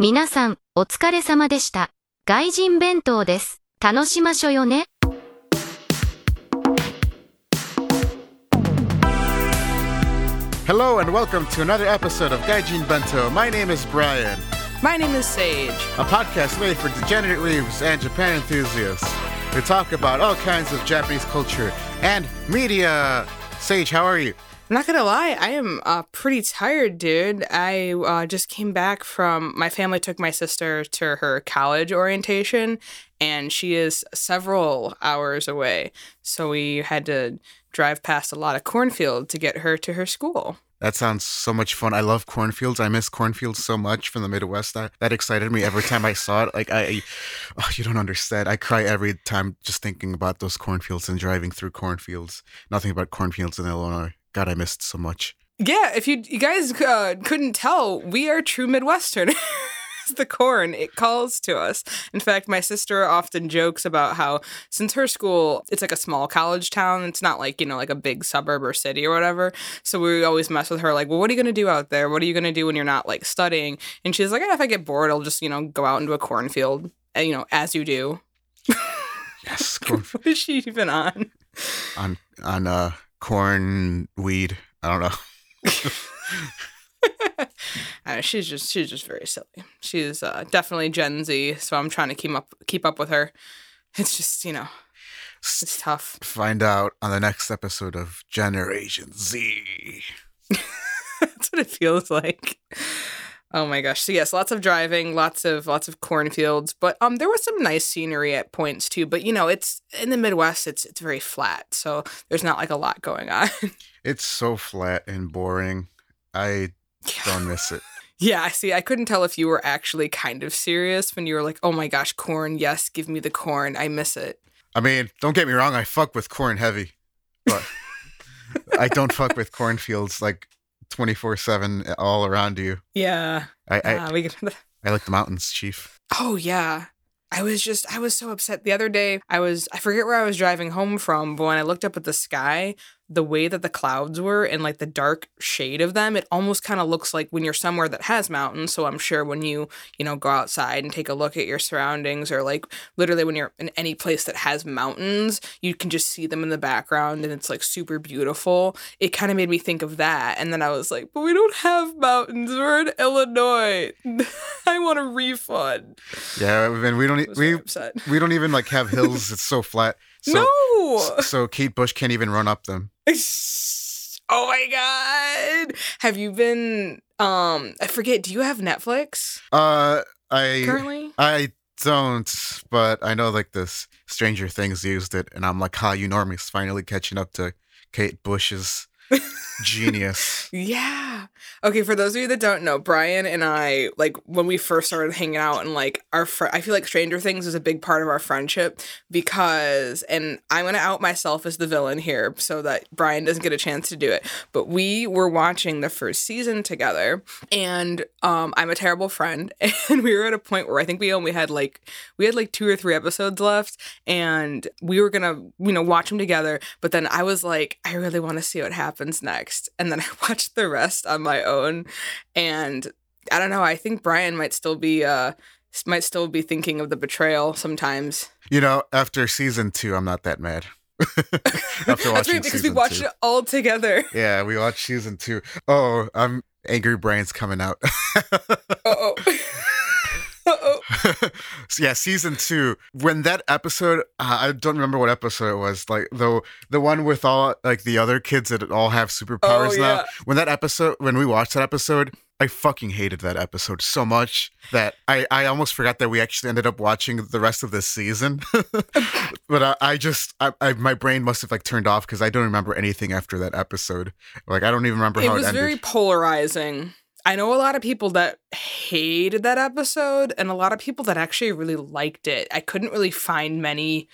皆さん、お疲れ様でした。外人弁当です。楽しましょよね。Hello and welcome to another episode of Gaijin Bento. My name is Brian, My name is Sage. a podcast made for degenerate weebs and Japan enthusiasts. We talk about all kinds of Japanese culture and media. Sage, how are you? I'm not gonna lie, I am uh, pretty tired, dude. I uh, just came back from my family took my sister to her college orientation, and she is several hours away. So we had to drive past a lot of cornfield to get her to her school. That sounds so much fun. I love cornfields. I miss cornfields so much from the Midwest. That, that excited me every time I saw it. Like I, I oh, you don't understand. I cry every time just thinking about those cornfields and driving through cornfields. Nothing about cornfields in Illinois. God, I missed so much. Yeah, if you you guys uh, couldn't tell, we are true Midwesterners. the corn. It calls to us. In fact my sister often jokes about how since her school it's like a small college town it's not like you know like a big suburb or city or whatever. So we always mess with her like well what are you going to do out there? What are you going to do when you're not like studying? And she's like eh, if i get bored i'll just you know go out into a cornfield and, you know as you do. Yes, what is she even on? On on uh corn weed. I don't know. Uh, she's just she's just very silly. She's uh, definitely Gen Z, so I'm trying to keep up keep up with her. It's just you know it's tough. Find out on the next episode of Generation Z. That's what it feels like. Oh my gosh. So yes, lots of driving, lots of lots of cornfields, but um there was some nice scenery at points too, but you know, it's in the Midwest it's it's very flat. So there's not like a lot going on. It's so flat and boring. I don't miss it. yeah, I see. I couldn't tell if you were actually kind of serious when you were like, "Oh my gosh, corn. Yes, give me the corn. I miss it." I mean, don't get me wrong. I fuck with corn heavy, but I don't fuck with cornfields like twenty four seven all around you. Yeah. I I, Ah, we I like the mountains, chief. Oh yeah. I was just I was so upset the other day. I was I forget where I was driving home from, but when I looked up at the sky, the way that the clouds were and like the dark shade of them, it almost kind of looks like when you're somewhere that has mountains. So I'm sure when you, you know, go outside and take a look at your surroundings or like literally when you're in any place that has mountains, you can just see them in the background and it's like super beautiful. It kind of made me think of that. And then I was like, but we don't have mountains. We're in Illinois. I want a refund. Yeah, and we don't I we upset. we don't even like have hills. It's so flat. So no. so Kate Bush can't even run up them. oh my god. Have you been um I forget, do you have Netflix Uh, I currently? I don't, but I know like this Stranger Things used it, and I'm like, ha, you normies finally catching up to Kate Bush's genius. Yeah. Okay, for those of you that don't know, Brian and I, like when we first started hanging out and like our fr- I feel like Stranger Things is a big part of our friendship because and I'm going to out myself as the villain here so that Brian doesn't get a chance to do it. But we were watching the first season together and um I'm a terrible friend and we were at a point where I think we only had like we had like two or three episodes left and we were going to, you know, watch them together, but then I was like I really want to see what happens next. And then I watched the rest on my own and I don't know, I think Brian might still be uh might still be thinking of the betrayal sometimes. You know, after season two, I'm not that mad. after That's watching right, because we watched two. it all together. Yeah, we watched season two. Oh, I'm angry. Brian's coming out. Uh-oh. Uh-oh. So, yeah, season two. When that episode, uh, I don't remember what episode it was. Like the the one with all like the other kids that all have superpowers Oh, now. yeah. When that episode, when we watched that episode, I fucking hated that episode so much that I I almost forgot that we actually ended up watching the rest of this season. but I, I just I, I my brain must have like turned off because I don't remember anything after that episode. Like I don't even remember how it how was it ended. very polarizing. I know a lot of people that hated that episode and a lot of people that actually really liked it. I couldn't really find many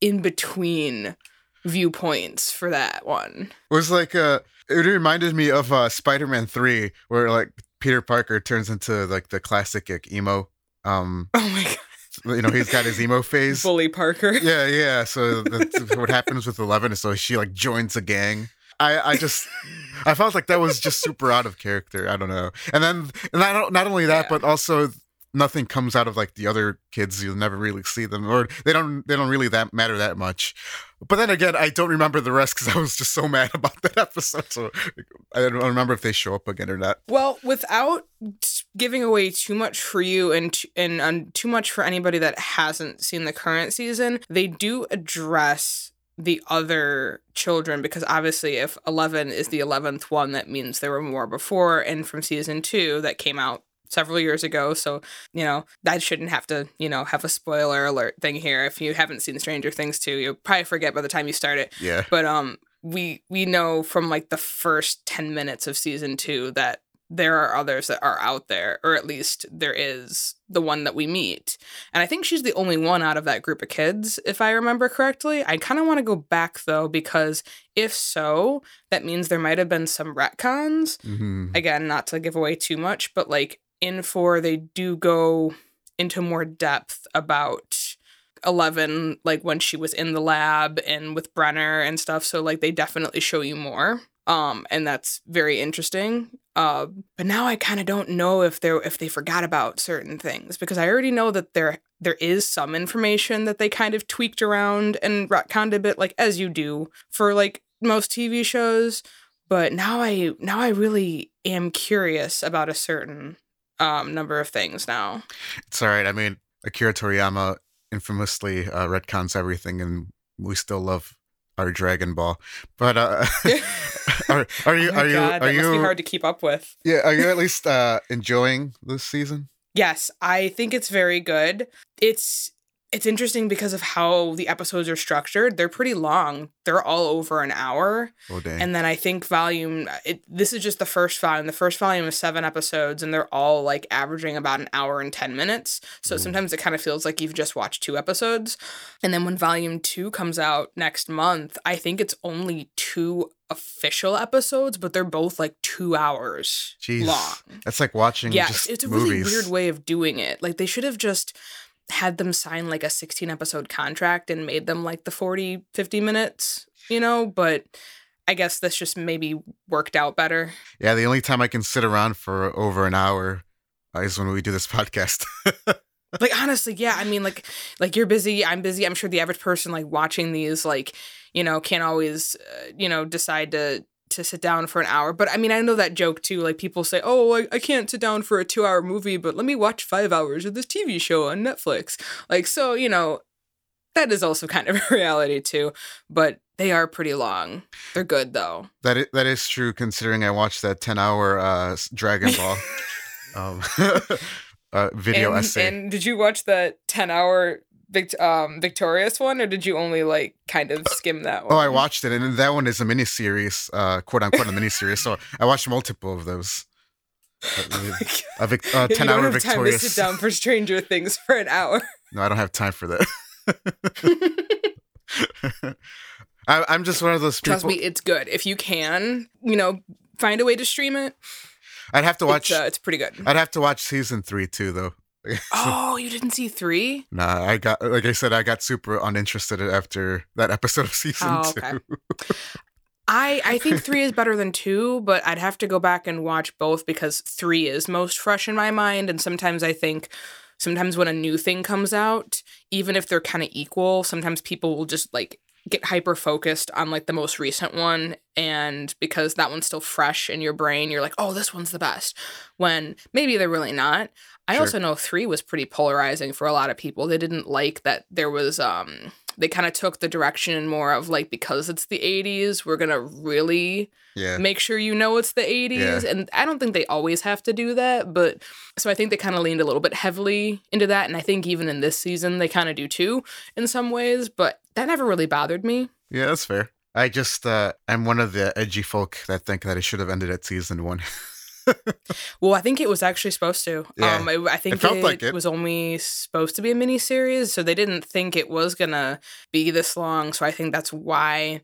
in between viewpoints for that one. It was like uh it reminded me of uh Spider-Man 3 where like Peter Parker turns into like the classic like, emo um Oh my god. you know he's got his emo phase. Bully Parker. Yeah, yeah. So that's what happens with Eleven so she like joins a gang. I, I just I felt like that was just super out of character. I don't know. And then and not not only that, Yeah. but also nothing comes out of like the other kids. You'll never really see them, or they don't they don't really that matter that much. But then again, I don't remember the rest because I was just so mad about that episode. So I don't remember if they show up again or not. Well, without giving away too much for you and t- and um, too much for anybody that hasn't seen the current season, they do address the other children because obviously if 11 is the 11th one that means there were more before and from season 2 that came out several years ago. So you know that shouldn't have to you know have a spoiler alert thing here. If you haven't seen stranger things 2 you'll probably forget by the time you start it. Yeah. but um we we know from like the first 10 minutes of season 2 that there are others that are out there or at least there is the one that we meet. And i think she's the only one out of that group of kids if i remember correctly. I kind of want to go back though because if so that means there might have been some retcons. Hmm again not to give away too much but like in 4 they do go into more depth about 11 like when she was in the lab and with Brenner and stuff so like they definitely show you more. Um and that's very interesting uh but now I kind of don't know if they're if they forgot about certain things because I already know that there there is some information that they kind of tweaked around and retconned a bit like as you do for like most TV shows but now I now I really am curious about a certain um number of things now It's all right. I mean, Akira Toriyama infamously uh, retcons everything, and we still love our Dragon Ball. But uh, are, are you Oh are you God, are that must be you hard to keep up with. yeah are you at least uh, enjoying this season? Yes, I think it's very good. It's it's interesting because of how the episodes are structured. They're pretty long. They're all over an hour. Oh dang! And then I think volume it this is just the first volume. The first volume is 7 episodes and they're all like averaging about an hour and 10 minutes. So Ooh. sometimes it kind of feels like you've just watched two episodes. And then when volume 2 comes out next month, I think it's only two official episodes, but they're both like 2 hours Jeez. long. That's like watching Yeah, it's a movies. really weird way of doing it. Like they should have just had them sign like a 16 episode contract and made them like the 40 50 minutes, you know, but I guess this just maybe worked out better. Yeah, the only time I can sit around for over an hour uh, is when we do this podcast. Like honestly, yeah, I mean like like you're busy, I'm busy. I'm sure the average person like watching these like, you know, can't always uh, you know, decide to to sit down for an hour. But I mean, I know that joke too. Like people say, "Oh, I, I can't sit down for a 2-hour movie, but let me watch 5 hours of this TV show on Netflix." Like so, you know, that is also kind of a reality too, but they are pretty long. They're good though. that is, that is true, considering I watched that ten hour uh, Dragon Ball um, uh, video and, essay. and did you watch the 10-hour Vict- um, Victorious one, or did you only like kind of skim that one? Oh, I watched it, and that one is a miniseries, uh, quote unquote, a miniseries. So I watched multiple of those. Uh, A vic- uh, you ten don't hour have time to victorious. sit down for Stranger Things for an hour. No, I don't have time for that. I, I'm just one of those people. Trust me, it's good. If you can, you know, find a way to stream it. I'd have to watch. It's, uh, it's pretty good. I'd have to watch season three too, though. oh, you didn't see three? Nah, I got like I said, I got super uninterested after that episode of season Oh, two. okay. I I think three is better than two, but I'd have to go back and watch both because three is most fresh in my mind. And sometimes I think sometimes when a new thing comes out, even if they're kind of equal, sometimes people will just like get hyper focused on like the most recent one and because that one's still fresh in your brain you're like oh this one's the best when maybe they're really not i Sure. also know 3 was pretty polarizing for a lot of people they didn't like that there was um they kind of took the direction more of like because it's the 80s we're gonna really Yeah, make sure you know it's the 80s Yeah. and i don't think they always have to do that but so i think they kind of leaned a little bit heavily into that and i think even in this season they kind of do too in some ways but that never really bothered me yeah, that's fair. I just uh, I'm one of the edgy folk that think that it should have ended at season one. well i think it was actually supposed to Yeah. um i, I think It felt like it. was only supposed to be a mini series so they didn't think it was gonna be this long so i think that's why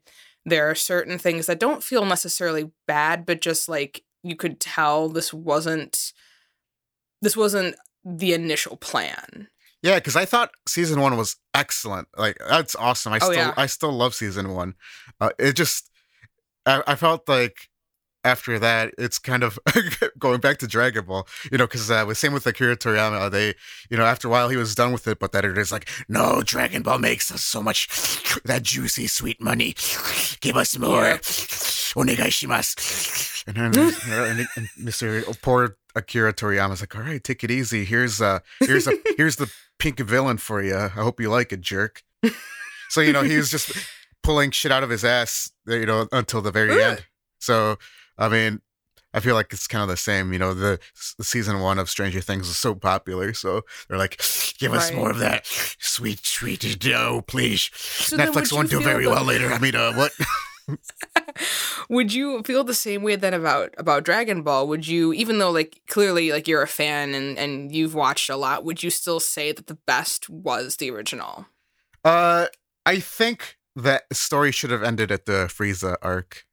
there are certain things that don't feel necessarily bad but just like you could tell this wasn't this wasn't the initial plan Yeah, because I thought season one was excellent. Like that's awesome. I Oh, still yeah. I still love season one. Uh, it just I, I felt like after that, it's kind of going back to Dragon Ball, you know, because uh, with same with Akira Toriyama, they, you know, after a while he was done with it, but that editor's like, no, Dragon Ball makes us so much that juicy, sweet money. Give us more. Onegaishimasu. And then you and, and Mr. Poor Akira Toriyama's like, all right, take it easy. Here's uh here's a here's the pink villain for you. I hope you like it, jerk. so you know he was just pulling shit out of his ass, you know, until the very end. So I mean, I feel like it's kind of the same. You know, the, the season one of Stranger Things was so popular, so they're like, give us Right. more of that sweet, sweet dough, please. would Netflix won't do very the- well later. I mean, uh, what? Would you feel the same way then about about Dragon Ball? Would you, even though like clearly like you're a fan and and you've watched a lot, would you still say that the best was the original? Uh, I think that story should have ended at the Frieza arc.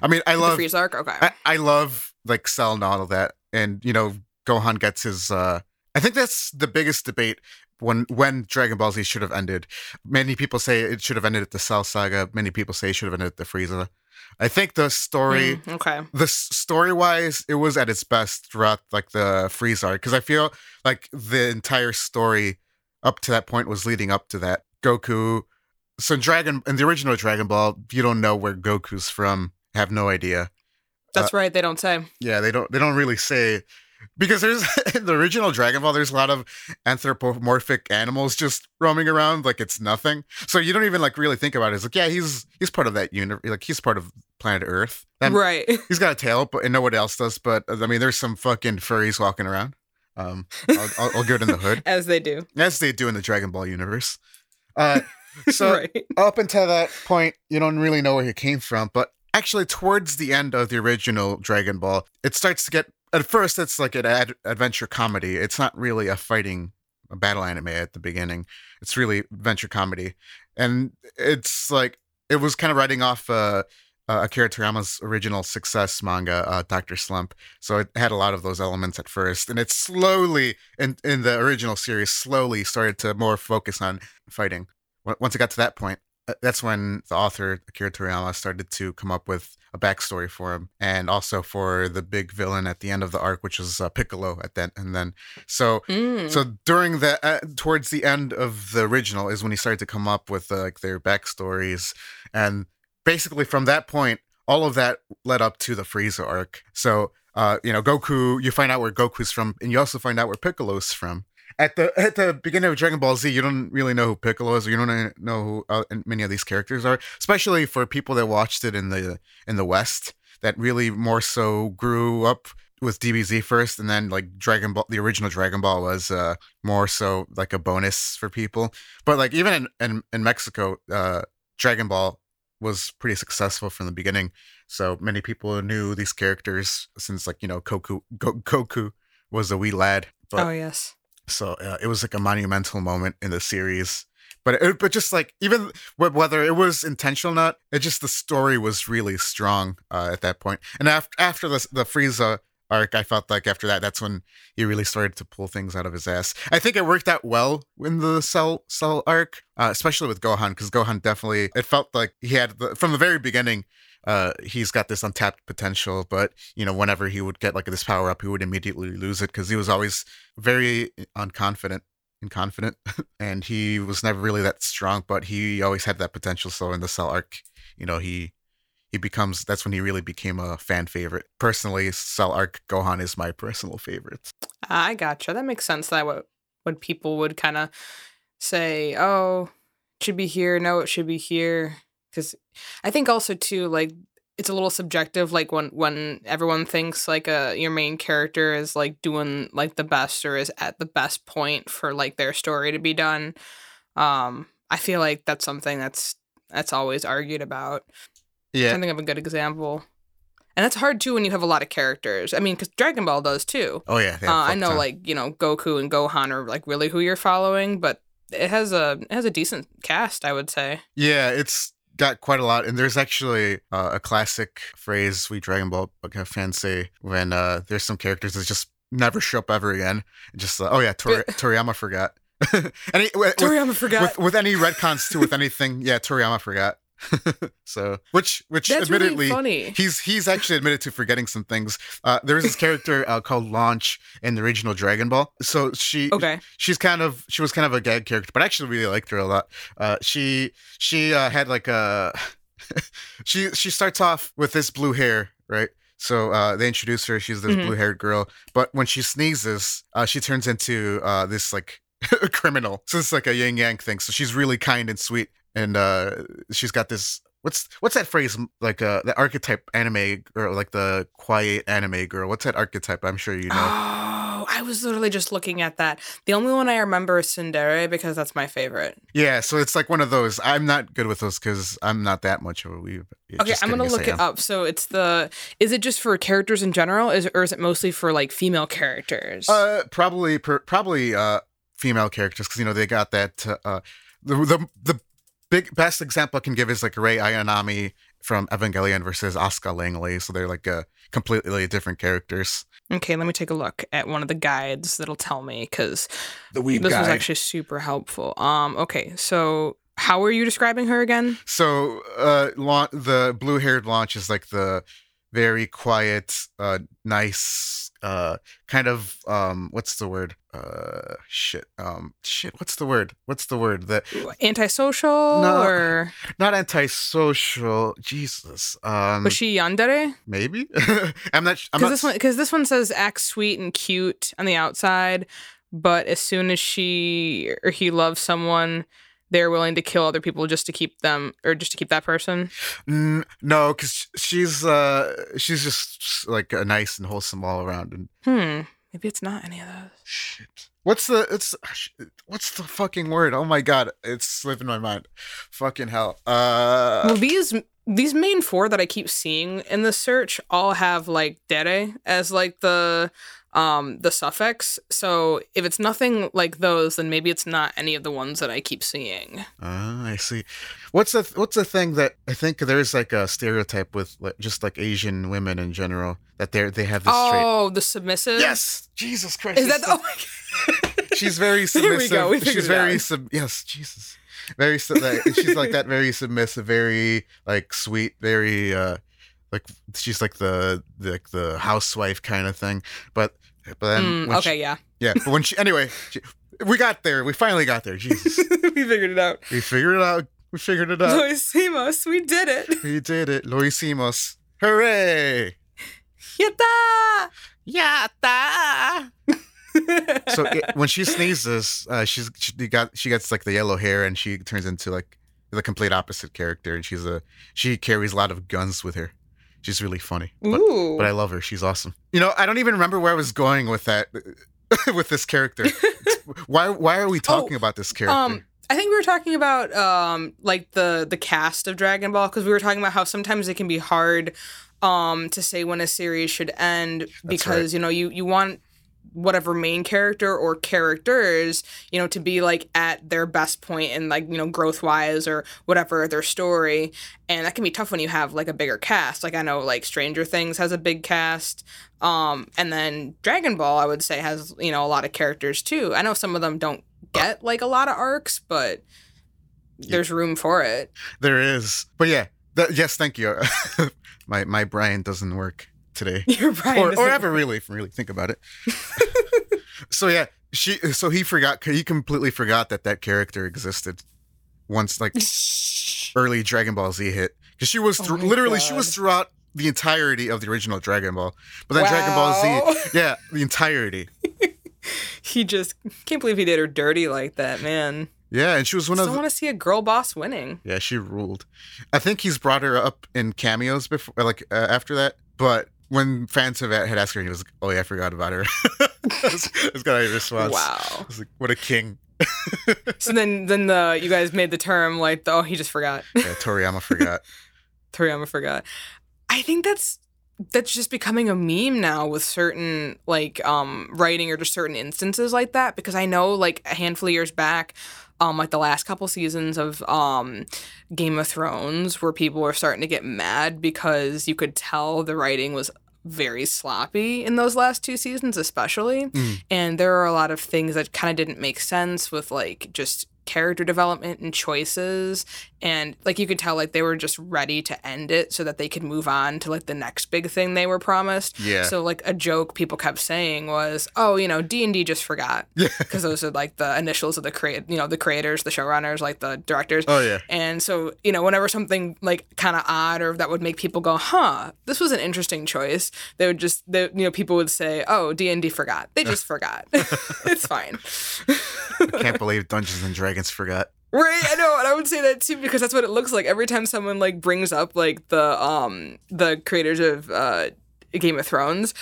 I mean, I love the Frieza arc. Okay. I, I love like Cell and all of that, and you know, Gohan gets his. uh I think that's the biggest debate when when Dragon Ball Z should have ended. Many people say it should have ended at the Cell saga. Many people say it should have ended at the Frieza. I think the story, Mm, okay. the story wise, it was at its best throughout like the Frieza arc because I feel like the entire story up to that point was leading up to that. Goku. So in Dragon in the original Dragon Ball, you don't know where Goku's from. Have no idea. That's right. They don't say. Yeah, they don't they don't really say because there's in the original Dragon Ball, there's a lot of anthropomorphic animals just roaming around like it's nothing. So you don't even like really think about it. It's like, yeah, he's he's part of that universe. Like he's part of planet Earth. That- right. He's got a tail, but and one else does. But I mean, there's some fucking furries walking around. Um, I'll, I'll, I'll get in the hood As they do. as they do in the Dragon Ball universe. Uh, so right. up until that point, you don't really know where he came from. But actually, towards the end of the original Dragon Ball, it starts to get. At first, it's like an ad- adventure comedy. It's not really a fighting, a battle anime at the beginning. It's really adventure comedy, and it's like it was kind of writing off uh, uh, Akira Toriyama's original success manga, uh, Doctor Slump. So it had a lot of those elements at first, and it slowly, in in the original series, slowly started to more focus on fighting. Once it got to that point, that's when the author Akira Toriyama started to come up with a backstory for him, and also for the big villain at the end of the arc, which was uh, Piccolo at that. And then, so Mm. so during the uh, towards the end of the original is when he started to come up with uh, like their backstories, and basically from that point, all of that led up to the Frieza arc. So uh, you know, Goku, you find out where Goku's from, and you also find out where Piccolo's from. At the at the beginning of Dragon Ball Z, you don't really know who Piccolo is, or you don't know who uh, many of these characters are, especially for people that watched it in the in the West that really more so grew up with DBZ first, and then like Dragon Ball, the original Dragon Ball was uh, more so like a bonus for people. But like even in in, in Mexico, uh, Dragon Ball was pretty successful from the beginning. So many people knew these characters since like you know Goku Go, Goku was a wee lad. But oh yes. So uh, it was like a monumental moment in the series. But it, but just like even whether it was intentional or not, it just the story was really strong uh, at that point. And after after the the Frieza arc, I felt like after that, that's when he really started to pull things out of his ass. I think it worked out well in the Cell Cell arc, uh, especially with Gohan, because Gohan definitely it felt like he had the, from the very beginning. Uh, he's got this untapped potential, but you know, whenever he would get like this power up, he would immediately lose it because he was always very unconfident and confident and he was never really that strong but he always had that potential so in the cell arc you know he he becomes that's when he really became a fan favorite personally cell arc gohan is my personal favorite I gotcha. That makes sense. That what when people would kind of say, "Oh, should be here. No, it should be here." Because I think also too, like it's a little subjective. Like when when everyone thinks like a your main character is like doing like the best or is at the best point for like their story to be done. Um, I feel like that's something that's that's always argued about. yeah I think of a good example. And that's hard too when you have a lot of characters. I mean, because Dragon Ball does too. oh yeah, Uh, I know, like you know, Goku and Gohan are like really who you're following, but it has a it has a decent cast, I would say. yeah it's got quite a lot and there's actually uh, a classic phrase we dragon ball fans say when uh there's some characters that just never show up ever again just uh, oh yeah Tor- toriyama forgot any, with, Toriyama forgot. with, with any retcons too with anything yeah toriyama forgot so, which which That's admittedly really funny. he's he's actually admitted to forgetting some things. Uh, there is this character uh, called Launch in the original Dragon Ball. So she Okay. she's kind of she was kind of a gag character, but I actually really liked her a lot. Uh, she she uh, had like a she she starts off with this blue hair, right? So uh, they introduce her. She's this Mhm. blue haired girl, but when she sneezes, uh, she turns into uh, this like criminal. So it's like a yin yang thing. So she's really kind and sweet, and uh, she's got this. What's what's that phrase like uh the archetype anime or like the quiet anime girl what's that archetype i'm sure you know Oh, I was literally just looking at that. The only one I remember is Tsundere because that's my favorite. Yeah, so it's like one of those. I'm not good with those because I'm not that much of a weeb. Okay, I'm gonna look it up. So it's the. Is it just for characters in general, is or is it mostly for like female characters? Uh, probably, per, probably, uh, female characters because you know they got that. Uh, the the the big best example I can give is like Rei Ayanami from Evangelion versus Asuka Langley. So they're like uh, completely different characters. okay, let me take a look at one of the guides that'll tell me because The weeb this was actually super helpful. Um. Okay, so how are you describing her again? So uh, la- the blue haired launch is like the very quiet, uh, nice, uh, kind of um, what's the word? Uh, shit, um, shit. What's the word? What's the word? That Antisocial No. or not antisocial. Jesus. Um, was she yandere? maybe. I'm not. I'm Because not. this one, because this one says act sweet and cute on the outside, but as soon as she or he loves someone, they're willing to kill other people just to keep them or just to keep that person. No, because she's uh, she's just like a nice and wholesome all around. And Hmm. Maybe it's not any of those. shit. What's the it's what's the fucking word? Oh my god, it's slipping my mind. Fucking hell. Uh, well, these these main four that I keep seeing in the search all have like dere as like the um the suffix. So if it's nothing like those, then maybe it's not any of the ones that I keep seeing. Ah, I see. What's the what's the thing that I think there's like a stereotype with like, just like Asian women in general that they they have this trait. Oh, the submissive. Yes, Jesus Christ. Is that the, oh my god. she's very There we submissive. go, we she's very sub. Yes, Jesus. Very like, she's like that. Very submissive. Very like sweet. Very uh like she's like the the the housewife kind of thing. But but then Mm, okay, she, yeah. yeah. But when she anyway, she, we got there. We finally got there. Jesus, we figured it out. we figured it out. We figured it out. Luis Simos, we did it. We did it. Lo hicimos. Hooray! Yatta! Yatta! so it, when she sneezes, uh, she's she got she gets like the yellow hair, and she turns into like the complete opposite character. And she's a she carries a lot of guns with her. She's really funny, but, but I love her. She's awesome. You know, I don't even remember where I was going with that with this character. why why are we talking about this character? um, I think we were talking about um like the the cast of Dragon Ball because we were talking about how sometimes it can be hard um to say when a series should end because you know you you want whatever main character or characters you know to be like at their best point and like you know growth wise or whatever their story. And that can be tough when you have like a bigger cast. Like i know like stranger things has a big cast um and then dragon ball i would say has you know a lot of characters too. I know some of them don't get like a lot of arcs but there's room for it. There is, but yeah, that, yes, thank you. my my brain doesn't work today. you're right or, or ever really if you really. Think about it. So yeah she so he forgot he completely forgot that that character existed once like early dragon ball z hit. Because she was Oh thr- my literally she was throughout the entirety of the original dragon ball. But then dragon ball z yeah the entirety. He just can't believe he did her dirty like that man. Yeah and she was one I of still the, want to see a girl boss winning. Yeah she ruled. I think he's brought her up in cameos before like uh, after that but when fans have had asked her he was like oh yeah i forgot about her. That's, that's got a response. Wow. I was like, what a king. So then then the you guys made the term like oh he just forgot. Yeah, Toriyama forgot. Toriyama forgot. I think that's that's just becoming a meme now with certain like um writing or just certain instances like that because I know like a handful of years back um like the last couple seasons of um Game of Thrones where people were starting to get mad because you could tell the writing was very sloppy in those last two seasons especially Mm. and there are a lot of things that kind of didn't make sense with like just character development and choices and like you could tell like they were just ready to end it so that they could move on to like the next big thing they were promised Yeah. so like a joke people kept saying was oh you know d&d just forgot Yeah. because those are like the initials of the create you know the creators the showrunners like the directors Oh yeah. and so, you know, whenever something like kind of odd or that would make people go, "Huh, this was an interesting choice," they would just, they, you know, people would say, "Oh, D and D forgot. They just forgot. it's fine." I can't believe Dungeons and Dragons forgot. Right, I know, and I would say that too because that's what it looks like every time someone like brings up like the um the creators of uh Game of Thrones.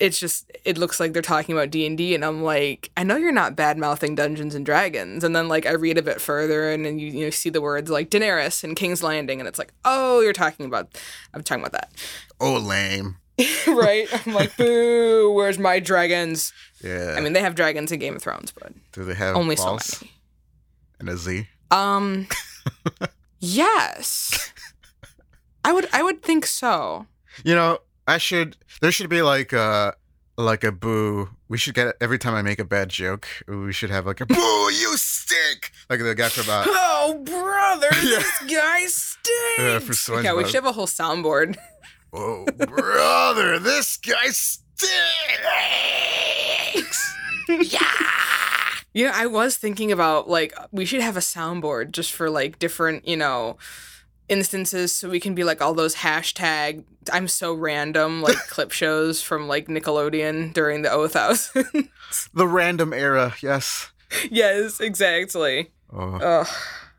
It's just it looks like they're talking about D and D, and I'm like, I know you're not bad mouthing Dungeons and Dragons, and then like I read a bit further, and then you you know, see the words like Daenerys and King's Landing, and it's like, oh, you're talking about I'm talking about that. Oh, lame. right? I'm like, boo, where's my dragons? Yeah. I mean, they have dragons in Game of Thrones, but do they have only balls so many. And a Z? Um, yes, I would I would think so. You know, I should. There should be like a like a boo. We should get every time I make a bad joke. We should have like a boo. You stink. Like the guy from uh, Oh, brother, Yeah. this guy stinks. Yeah, yeah, we should have a whole soundboard. Oh, brother, this guy stinks. You know, I was thinking about like we should have a soundboard just for like different, you know, instances so we can be like all those hashtag I'm so random like clip shows from like Nickelodeon during the 0000. The random era. Yes. yes, exactly. Oh, Ugh.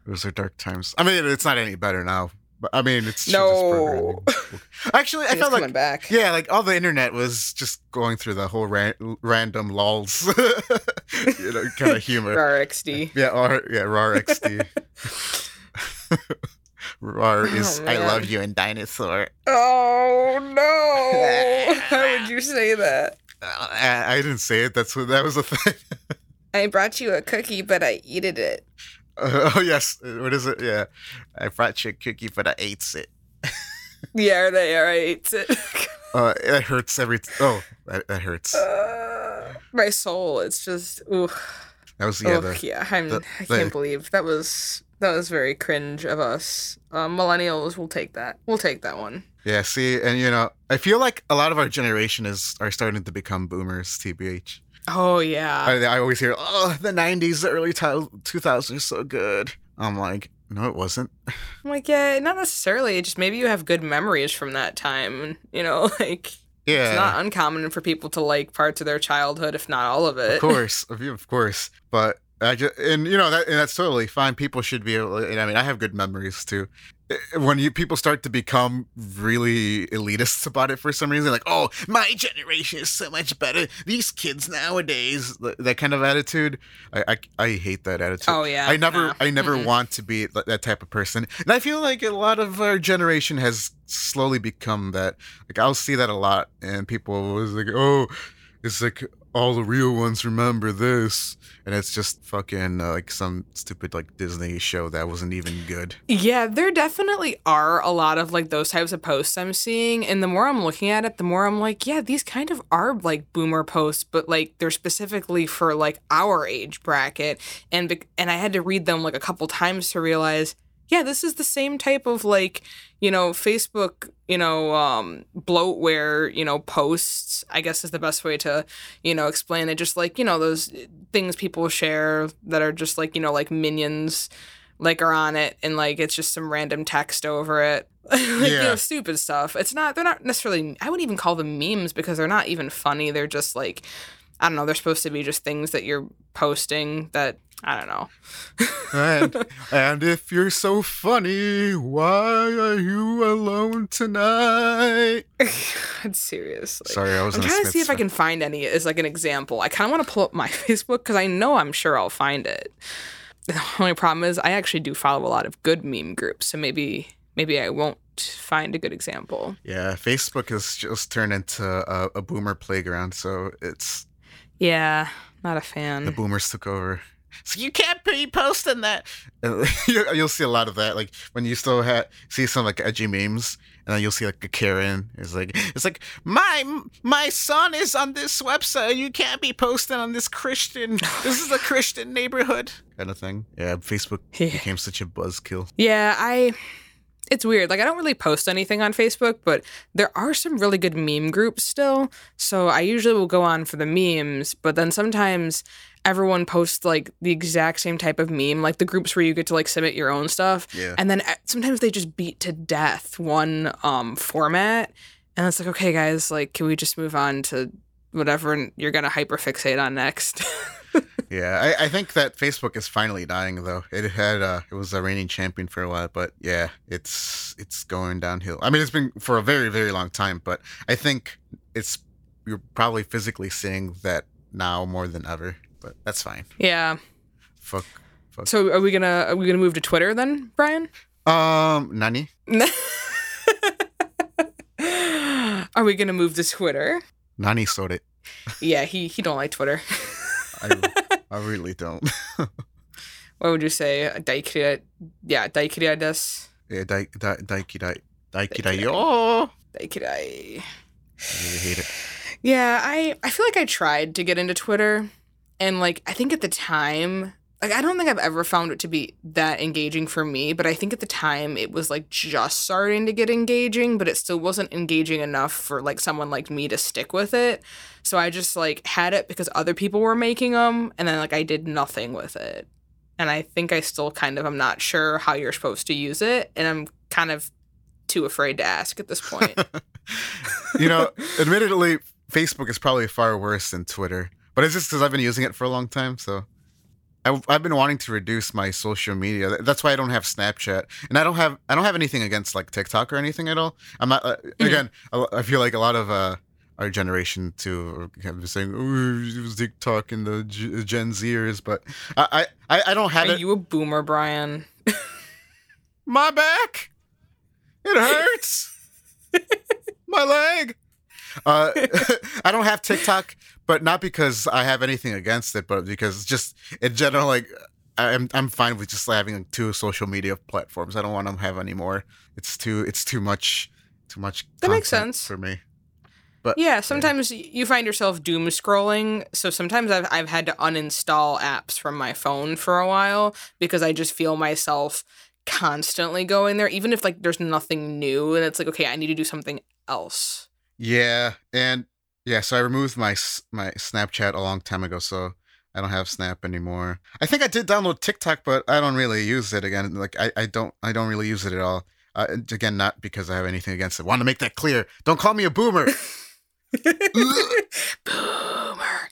those are dark times. I mean, it's not any better now. But I mean, it's No. Actually, I felt like back. yeah, like all the internet was just going through the whole ran- random lols, you know, kind of humor. RXD. Yeah, R yeah, RAR XD. RAR is Oh, I love you and dinosaur. Oh no! How would you say that? Uh, I, I didn't say it. That's what that was the thing. I brought you a cookie, but I eated it. Uh, oh yes, what is it? Yeah, I brought you a cookie, but I ate it. Yeah, they are. I ate it. Uh, it hurts every. T- oh, that, that hurts. Uh, my soul. It's just. Ooh. That was yeah. oh, The, yeah. I'm. the- I can't believe that was. That was very cringe of us. Uh, millennials will take that. We'll take that one. yeah. See, and you know, I feel like a lot of our generation is are starting to become boomers. Tbh. Oh yeah. I, I always hear, oh, the '90s, the early two thousands are so good. I'm like, no, it wasn't. I'm like, yeah, not necessarily. Just maybe you have good memories from that time. You know, like Yeah. it's not uncommon for people to like parts of their childhood, if not all of it. of course, of of course. But I just, and you know that, and that's totally fine. People should be able. And I mean, I have good memories too. Eh, When you people start to become really elitists about it for some reason, like, oh, my generation is so much better. These kids nowadays, th- that kind of attitude, I I, I hate that attitude. Oh yeah. I never, nah. I never Mm-mm. want to be th- that type of person, and I feel like a lot of our generation has slowly become that. Like I'll see that a lot, and people was like, "Oh, it's like all the real ones remember this," and it's just fucking uh, like some stupid like Disney show that wasn't even good. Yeah, there definitely are a lot of like those types of posts I'm seeing. And the more I'm looking at it, the more I'm like, yeah, these kind of are like boomer posts, but like they're specifically for like our age bracket. And and I had to read them like a couple times to realize, yeah, this is the same type of like, you know, Facebook, you know, um bloatware, you know, posts, I guess is the best way to, you know, explain it. Just like, you know, those things people share that are just like, you know, like minions like are on it and like it's just some random text over it like you Yeah. know stupid stuff it's not they're not necessarily i wouldn't even call them memes because they're not even funny they're just like i don't know they're supposed to be just things that you're posting that i don't know And and if you're so funny, why are you alone tonight? God, seriously Sorry, I was. i'm trying to see if i can find any as like an example i kind of want to pull up my facebook because i know i'm sure i'll find it the only problem is i actually do follow a lot of good meme groups so maybe maybe i won't find a good example Yeah, Facebook has just turned into a, a boomer playground, so it's yeah not a fan. the boomers took over. So you can't be posting that. And you- You'll see a lot of that, like when you still ha- see some like edgy memes, and then you'll see like a Karen is like it's like my my son is on this website. You can't be posting on this Christian. This is a Christian neighborhood kind of thing. Yeah, Facebook Yeah. became such a buzzkill. Yeah, I. It's weird. Like I don't really post anything on Facebook, but there are some really good meme groups still. So I usually will go on for the memes, but then sometimes everyone posts like the exact same type of meme, like the groups where you get to like submit your own stuff. Yeah. And then uh, sometimes they just beat to death one um format, and it's like, okay, guys, like, can we just move on to whatever you're gonna hyperfixate on next? Yeah, I, I think that Facebook is finally dying though. It had uh it was a reigning champion for a while, but yeah, it's it's going downhill. I mean, it's been for a very very long time, but I think it's you're probably physically seeing that now more than ever. But that's fine. yeah. Fuck. So are we gonna are we gonna move to Twitter then, Brian? Um, Nani. Are we gonna move to Twitter? Nani sold it. Yeah, he he don't like Twitter. I, I really don't. What would you say? Daikiri, yeah, daikiri des. yeah, dai dai daiki dai daiki dai yo. Oh! Daikiri. I really hate it. Yeah, I I feel like I tried to get into Twitter, and like I think at the time, like I don't think I've ever found it to be that engaging for me. But I think at the time it was like just starting to get engaging, but it still wasn't engaging enough for like someone like me to stick with it. So I just like had it because other people were making them, and then like I did nothing with it. And I think I still kind of I'm not sure how you're supposed to use it, and I'm kind of too afraid to ask at this point. you know, admittedly, Facebook is probably far worse than Twitter, but it's just because I've been using it for a long time. So I've, I've been wanting to reduce my social media. That's why I don't have Snapchat, and I don't have I don't have anything against like TikTok or anything at all. I'm not uh, again. I I feel like a lot of uh, our generation too are kind of saying it was TikTok and the G- Gen Zers, but I I, I don't have Are it. you a boomer, Brian? My back. It hurts. My leg. Uh, I don't have TikTok, but not because I have anything against it, but because just in general, like I'm I'm fine with just having like, two social media platforms. I don't want to have any more. It's too it's too much too much. That makes sense. for me. But Yeah, sometimes y you find yourself doom scrolling. So sometimes I've I've had to uninstall apps from my phone for a while because I just feel myself constantly going there, even if like there's nothing new, and it's like okay, I need to do something else. Yeah, and yeah, so I removed my my Snapchat a long time ago, so I don't have Snap anymore. I think I did download TikTok, but I don't really use it again. Like I, I don't I don't really use it at all. Uh, again, not because I have anything against it. Want to make that clear. Don't call me a boomer. Boomer.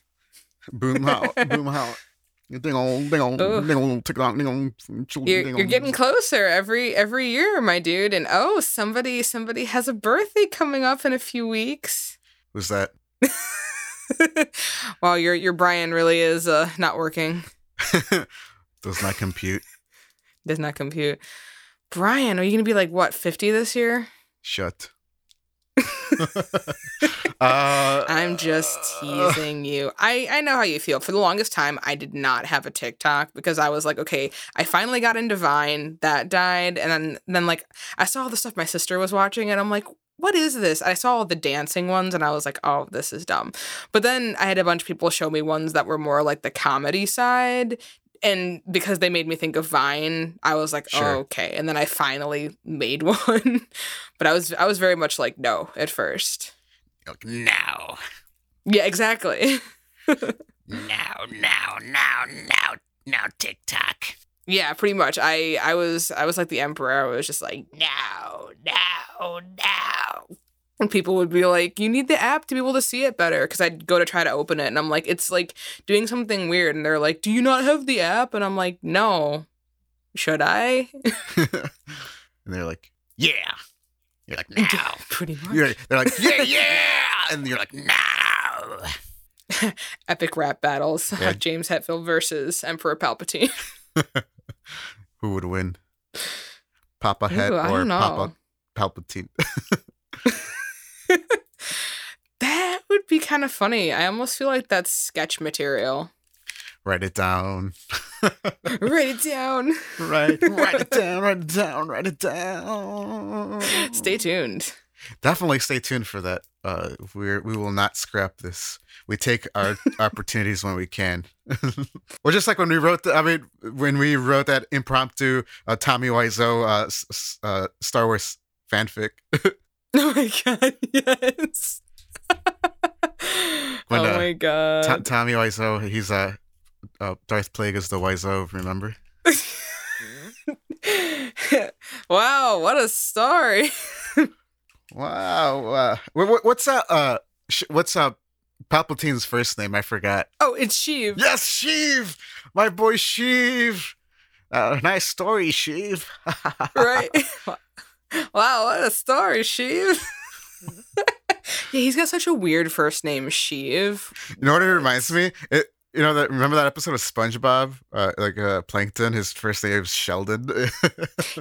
Boom how boom how. Ding on, ding on, ding on, TikTok, ding on, You're, you're getting closer every every year, my dude. And oh, somebody somebody has a birthday coming up in a few weeks. Who's that? wow, your your Brian really is uh, not working. Does not compute. Does not compute. Brian, are you gonna be like what fifty this year? Shut. uh, I'm just teasing you. I I know how you feel. For the longest time, I did not have a TikTok because I was like, okay, I finally got into Vine. That died, and then then like I saw all the stuff my sister was watching, and I'm like. What is this? I saw all the dancing ones and I was like, oh, this is dumb. But then I had a bunch of people show me ones that were more like the comedy side. And because they made me think of Vine, I was like, Sure. oh, okay. And then I finally made one. but I was I was very much like, no, at first. like, now, Yeah, exactly. now, now, now, now, now, TikTok. Yeah, pretty much. I I was I was like the emperor. I was just like now, now, now. And people would be like, "You need the app to be able to see it better." Because I'd go to try to open it, and I'm like, "It's like doing something weird." And they're like, "Do you not have the app?" And I'm like, "No." Should I? and they're like, yeah. You're like, now. pretty much. You're, they're like, yeah, yeah. And you're like, now. Epic rap battles. Yeah. James Hetfield versus Emperor Palpatine. Who would win? Papa Head or. Papa Palpatine? That would be kind of funny. I almost feel like that's sketch material. Write it down. Write it down. right, write it down, write it down, write it down. Stay tuned. Definitely stay tuned for that. Uh, we're we will not scrap this. We take our opportunities when we can. well, just like when we wrote, the, I mean, when we wrote that impromptu uh, Tommy Wiseau uh, s- uh, Star Wars fanfic. Oh my god, yes. When, oh uh, my god. To- Tommy Wiseau, he's uh, uh, Darth Plagueis the Wiseau. Remember? wow, what a story. Wow. Uh, what, what, what's uh, uh, sh- what's uh, Palpatine's first name? I forgot. Oh, it's Sheev. Yes, Sheev, my boy Sheev. Uh, nice story, Sheev. Right. wow, what a story, Sheev. yeah, he's got such a weird first name, Sheev. You know what it reminds me? It you know that remember that episode of SpongeBob? Uh, like uh, Plankton, his first name is Sheldon.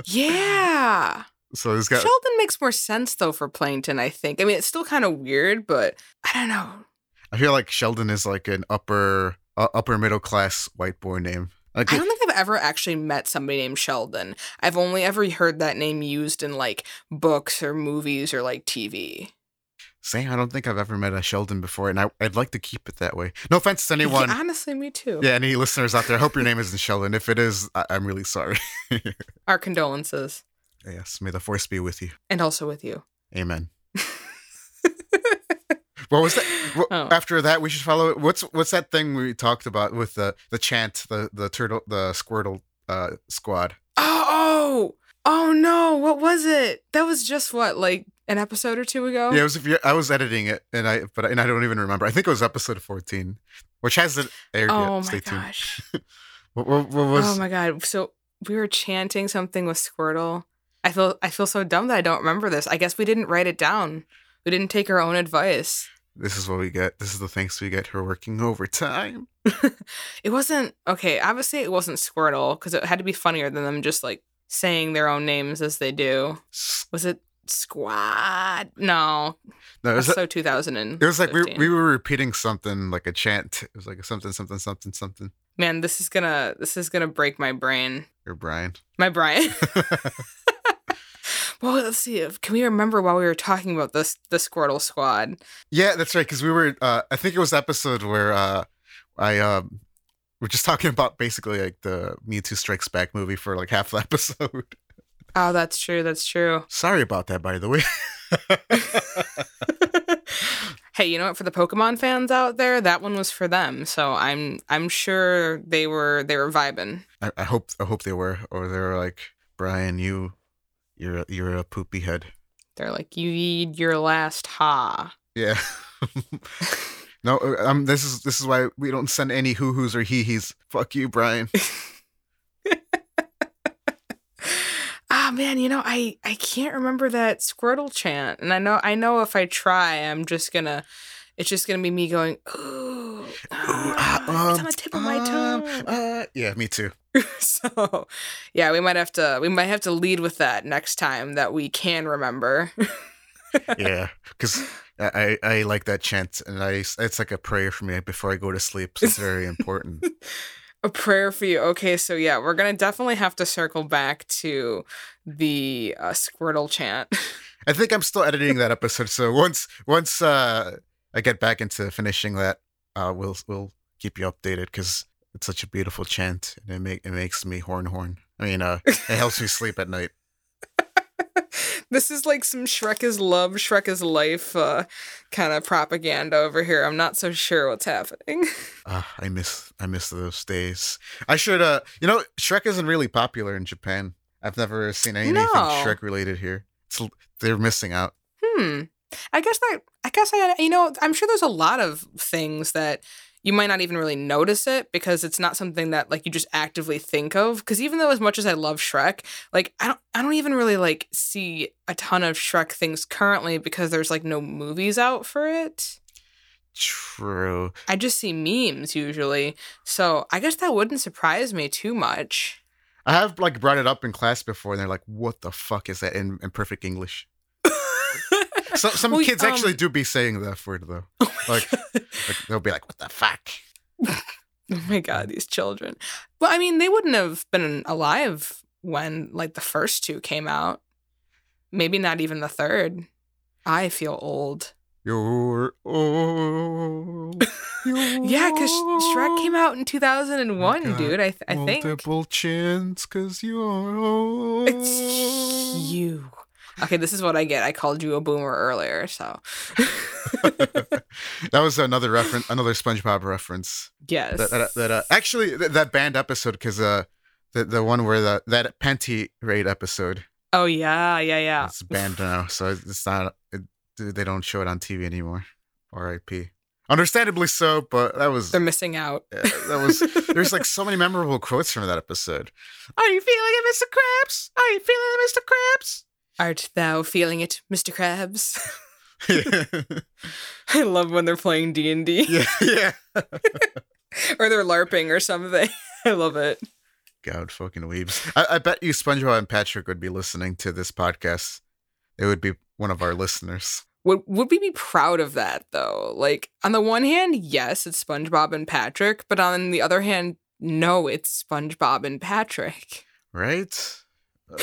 Yeah. So he's got Sheldon makes more sense though for Plankton, I think. I mean, it's still kind of weird, but I don't know. I feel like Sheldon is like an upper uh, upper middle class white boy name. Like I don't think I've ever actually met somebody named Sheldon. I've only ever heard that name used in like books or movies or like TV. Same. I don't think I've ever met a Sheldon before, and I, I'd like to keep it that way. No offense to anyone. Yeah, honestly, me too. Yeah, any listeners out there, I hope your name isn't Sheldon. If it is, I- I'm really sorry. Our condolences. Yes, may the force be with you. And also with you. Amen. What was that? Wha- Oh. After that, we should follow it. What's what's that thing we talked about with the the chant, the the turtle, the Squirtle uh, squad? Oh, oh, oh no! What was it? That was just what, like an episode or two ago. Yeah, it was. I was editing it, and I but and I don't even remember. I think it was episode fourteen, which hasn't aired Oh yet. my Stay tuned. gosh! What, what, what was? oh my god! So we were chanting something with Squirtle. I feel I feel so dumb that I don't remember this. I guess we didn't write it down. We didn't take our own advice. This is what we get. This is the thanks we get for working overtime. It wasn't okay. Obviously, it wasn't Squirtle because it had to be funnier than them just like saying their own names as they do. Was it Squad? No, No, it was, that's so 2000. And it was like we we were repeating something like a chant. It was like something something something something. man, this is gonna this is gonna break my brain. Your Brian. My brain. well, let's see. If, can we remember while we were talking about this the Squirtle Squad? Yeah, that's right. Because we were, uh, I think it was episode where uh, I um, we're just talking about basically like the Mewtwo Strikes Back movie for like half the episode. Oh, that's true. That's true. Sorry about that, by the way. hey, you know what? For the Pokemon fans out there, that one was for them. So I'm I'm sure they were they were vibing. I, I hope I hope they were, or they were like Brian, you, you're a, you're a poopy head. They're like, you eat your last ha. Yeah. no, uh, um, this is this is why we don't send any hoo hoos or hee hees. Fuck you, Brian. Ah man, you know, I I can't remember that Squirtle chant, and I know I know if I try, I'm just gonna, it's just gonna be me going, ooh, ah, it's on the tip of my um, tongue. uh, yeah, me too. so, yeah, we might have to we might have to lead with that next time that we can remember. yeah, because I, I I like that chant, and I it's like a prayer for me before I go to sleep. So it's very important. A prayer for you. Okay, so yeah, we're gonna definitely have to circle back to the uh, Squirtle chant. I think I'm still editing that episode, so once once uh, I get back into finishing that, uh, we'll we'll keep you updated because it's such a beautiful chant, and it make it makes me horn horn. I mean, uh, it helps me sleep at night. this is like some Shrek is love, Shrek is life uh, kind of propaganda over here. I'm not so sure what's happening. Uh, I miss I miss those days. I should uh, you know, Shrek isn't really popular in Japan. I've never seen anything No. Shrek related here. It's, they're missing out. Hmm. I guess that guess I you know I'm sure there's a lot of things that you might not even really notice it because it's not something that like you just actively think of because even though as much as I love Shrek like I don't I don't even really like see a ton of Shrek things currently because there's like no movies out for it. True. I just see memes usually. So I guess that wouldn't surprise me too much. I have like brought it up in class before, and they're like, "What the fuck is that?" in, in perfect English. So, some Well, kids um, actually do be saying the F word though. Like, like they'll be like, "What the fuck?" Oh my god, these children. Well, I mean, they wouldn't have been alive when like the first two came out. Maybe not even the third. I feel old. You're old. Yeah, because Shrek came out in 2001, God. dude. I, th- I think. Multiple chins, cause you're old. It's you. Okay, this is what I get. I called you a boomer earlier, so. that was another reference, another SpongeBob reference. yes. That that, that uh, actually that, that band episode because uh the the one where the that panty raid episode oh, yeah, yeah, yeah. it's banned now, so it's not it, they don't show it on TV anymore. R.I.P. Understandably so, but that was They're missing out. yeah, that was there's like so many memorable quotes from that episode. Are you feeling it, Mr. Krabs? Are you feeling it, Mr. Krabs? Art thou feeling it, Mr. Krabs? I love when they're playing D&D yeah, yeah. or they're LARPing or something. I love it. God, fucking weebs. I, I bet you SpongeBob and Patrick would be listening to this podcast. They would be one of our listeners. Would would we be proud of that though? Like on the one hand, yes, it's SpongeBob and Patrick, but on the other hand, no, it's SpongeBob and Patrick. Right? Uh,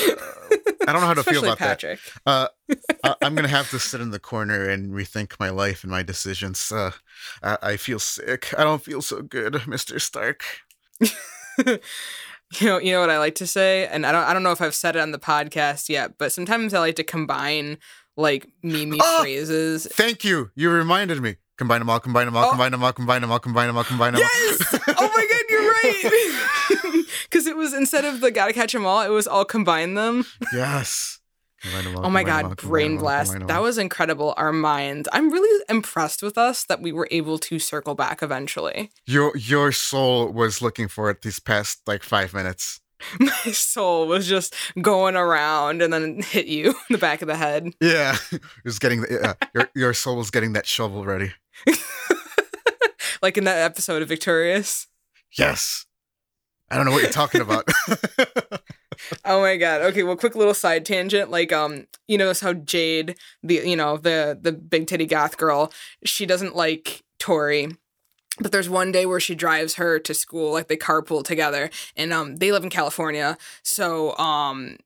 I don't know how to feel about Patrick. that. Uh, I, I'm gonna have to sit in the corner and rethink my life and my decisions. Uh, I, I feel sick. I don't feel so good, Mister Stark. You know, you know what I like to say, and I don't, I don't know if I've said it on the podcast yet, but sometimes I like to combine like meme Oh! phrases. Thank you. You reminded me. Combine them all. Combine them all. Oh. Combine them all. Combine them all. Combine them all. Combine them all. Yes! oh my right. Because it was instead of the gotta catch them all, it was all combine them. yes. All, Oh my them all, god, brain all, blast. That was incredible. Our minds. I'm really impressed with us that we were able to circle back eventually. Your your soul was looking for it these past like five minutes. My soul was just going around and then hit you in the back of the head. Yeah, it was getting the, uh, your your soul was getting that shovel ready. like in that episode of Victorious. Yes. I don't know what you're talking about. Oh my god. Okay, well quick little side tangent. Like um, you notice how Jade, the you know, the the big titty goth girl, she doesn't like Tori. But there's one day where she drives her to school, like they carpool together, and um they live in California. So um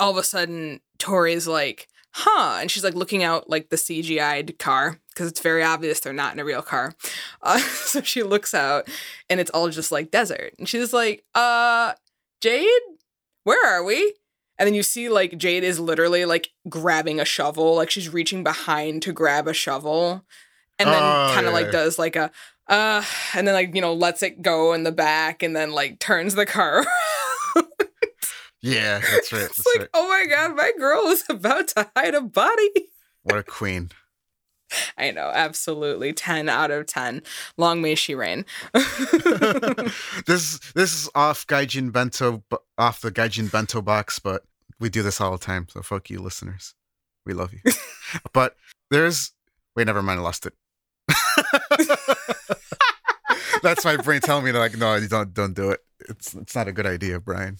all of a sudden Tori's like, huh, and she's like looking out like the CGI'd car because it's very obvious they're not in a real car. Uh, so she looks out and it's all just like desert. And she's like, uh, Jade, where are we? And then you see like Jade is literally like grabbing a shovel, like she's reaching behind to grab a shovel. And then Oh, kind of yeah, like does like a uh and then like, you know, lets it go in the back and then like turns the car around. yeah, that's right. it's like, right. oh my god, my girl is about to hide a body. What a queen. I know, absolutely. 10 out of 10. Long may she reign. this this is off Gaijin Bento off the Gaijin Bento box, but we do this all the time. So fuck you, listeners. We love you. but there's wait, never mind. I lost it. That's my brain telling me like, no, you don't don't do it. It's it's not a good idea, Brian.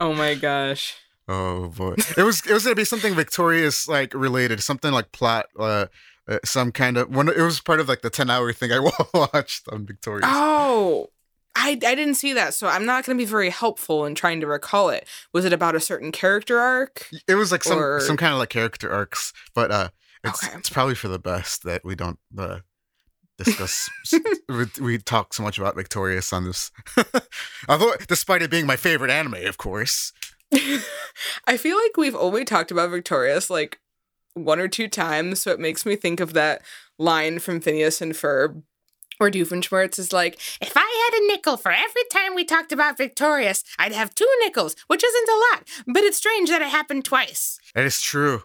oh my gosh. Oh boy, it was it was gonna be something Victorious like related, something like plot, uh, uh some kind of one. It was part of like the ten hour thing I watched on Victorious. Oh, I, I didn't see that, so I'm not going to be very helpful in trying to recall it. Was it about a certain character arc? It was like some Or- some kind of like character arcs, but uh, it's Okay. it's probably for the best that we don't uh discuss. we, we talk so much about Victorious on this, although despite it being my favorite anime, of course. I feel like we've only talked about Victorious like one or two times, so it makes me think of that line from Phineas and Ferb where Doofenshmirtz is like, If I had a nickel for every time we talked about Victorious, I'd have two nickels, which isn't a lot, but it's strange that it happened twice. That is true.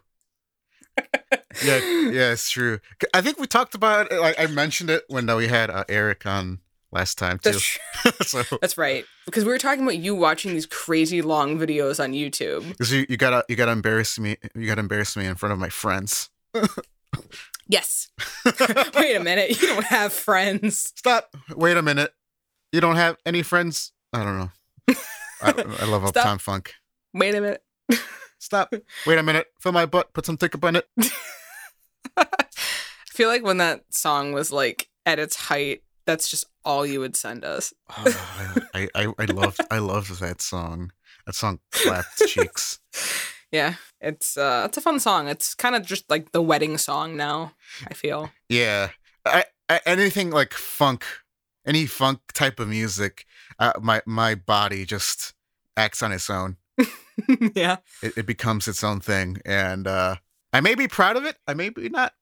yeah, yeah, it's true. I think we talked about it. Like I mentioned it when we had uh, Eric on last time too. That's, so that's right. Because we were talking about you watching these crazy long videos on YouTube. because you, you gotta you gotta embarrass me you gotta embarrass me in front of my friends. Yes. Wait a minute. You don't have friends. Stop. Wait a minute. You don't have any friends? I don't know. I, I love Stop. Uptown Funk. Wait a minute. Stop. Wait a minute. Fill my butt. Put some thick up in it. I feel like when that song was like at its height, that's just all you would send us. Oh, I, I I loved I loved that song. That song clapped cheeks. Yeah, it's uh, it's a fun song. It's kind of just like the wedding song now. I feel. Yeah, I, I anything like funk, any funk type of music, uh, my my body just acts on its own. yeah. It, it becomes its own thing, and uh, I may be proud of it. I may be not,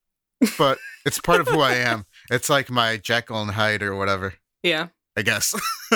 but it's part of who I am. It's like my Jekyll and Hyde or whatever. Yeah. I guess.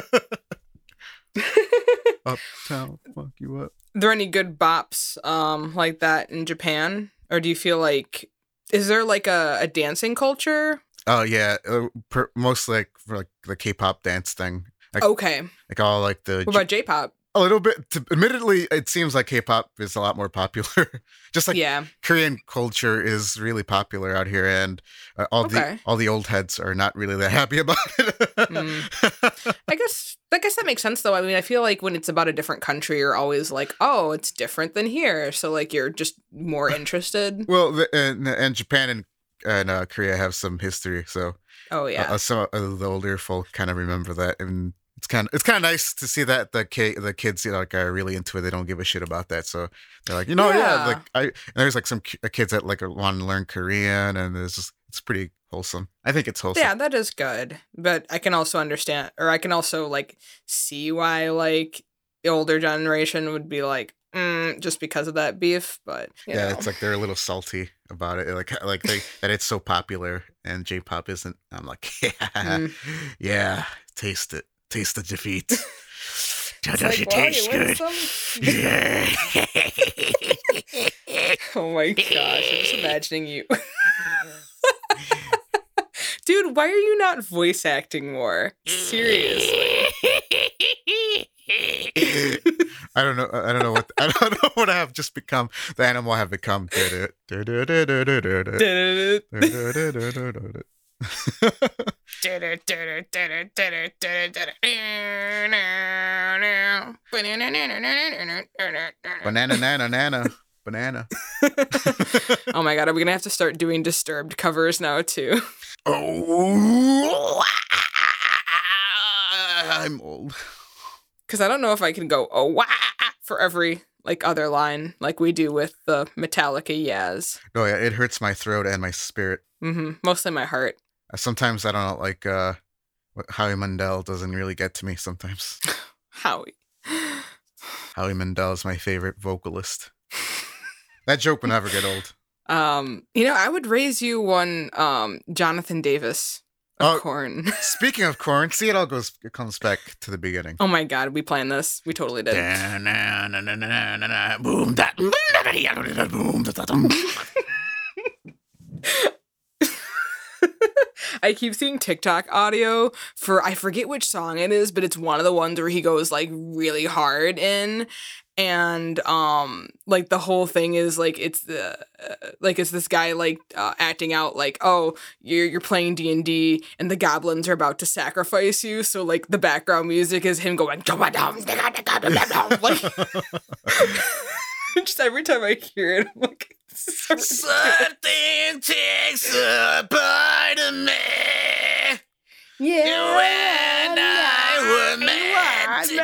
Uptown, fuck you up. Are there any good bops um like that in Japan, or do you feel like is there like a, a dancing culture? Oh yeah, uh, per, mostly like for like the K-pop dance thing, Like- Okay. like all like the What about J-pop? A little bit. To, admittedly, it seems like K-pop is a lot more popular. Just like yeah. Korean culture is really popular out here, and uh, all Okay. the all the old heads are not really that happy about it. Mm. I guess I guess that makes sense though. I mean, I feel like when it's about a different country, you're always like, "Oh, it's different than here," so like you're just more interested. well, the, and, and Japan and and uh, Korea have some history, so Oh uh, yeah. uh, some of the older folk kind of remember that, and it's kind of it's kind of nice to see that the ki- the kids you know, like are really into it. They don't give a shit about that, so they're like, you know, yeah, Yeah. like I and there's like some uh, kids that like want to learn Korean, and it's just it's pretty wholesome. I think it's wholesome. Yeah, that is good. But I can also understand, or I can also like see why like the older generation would be like, mm, just because of that beef. But you yeah, know. it's like they're a little salty about it, like like they that it's so popular and J-pop isn't. I'm like, yeah, Mm. yeah, taste it, taste the defeat. Does like, it "Wow, you taste good? Yeah. oh my gosh, I'm just imagining you. Dude, why are you not voice acting more? Seriously. I don't know. I don't know what I don't know what I have just become. The animal I have become. Banana, nana, nana, banana. oh my god, are we gonna have to start doing disturbed covers now too? Oh, I'm old. Because I don't know if I can go oh wah for every like other line like we do with the Metallica Yaz. No, yeah, it hurts my throat and my spirit. Mm-hmm. Mostly my heart. Uh, Sometimes I don't know, like uh, what Howie Mandel doesn't really get to me. Sometimes Howie. Howie Mandel is my favorite vocalist. That joke will never get old. Um, you know, I would raise you one um Jonathan Davis of Oh. Korn. Speaking of corn, see it all goes it comes back to the beginning. oh my god, we planned this. We totally did. Boom, that, boom, da, da, I keep seeing TikTok audio for I forget which song it is, but it's one of the ones where he goes like really hard in. And um like the whole thing is like it's the uh, like it's this guy like uh, acting out like oh you're you're playing D&D and the goblins are about to sacrifice you. So like the background music is him going like just every time I hear it I'm like this is so ridiculous. Something takes a part of me. Yeah, and I were meant to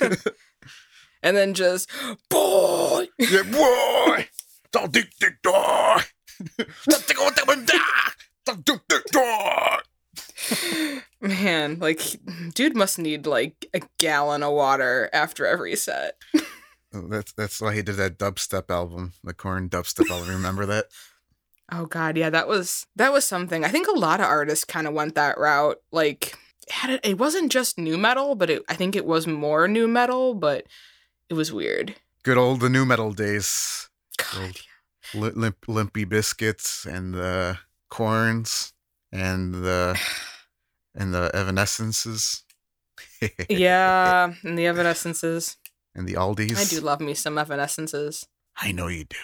be. and then just boy. Yeah, boy. Don't dig the door. Don't dig what they. Don't dig the door. Man, like dude must need like a gallon of water after every set. That's that's why he did that dubstep album, the Korn dubstep album. Remember that? Oh god, yeah, that was that was something. I think a lot of artists kind of went that route. Like it had it, it wasn't just nu metal, but it, I think it was more nu metal, but it was weird. Good old the nu metal days. God. Li- limp, limpy biscuits and the Korns and the and the evanescences. yeah, and the evanescences. And the Aldis. I do love me some evanescences. I know you do.